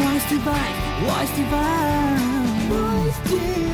Speaker 1: Wise divine, wise divine, wise divine.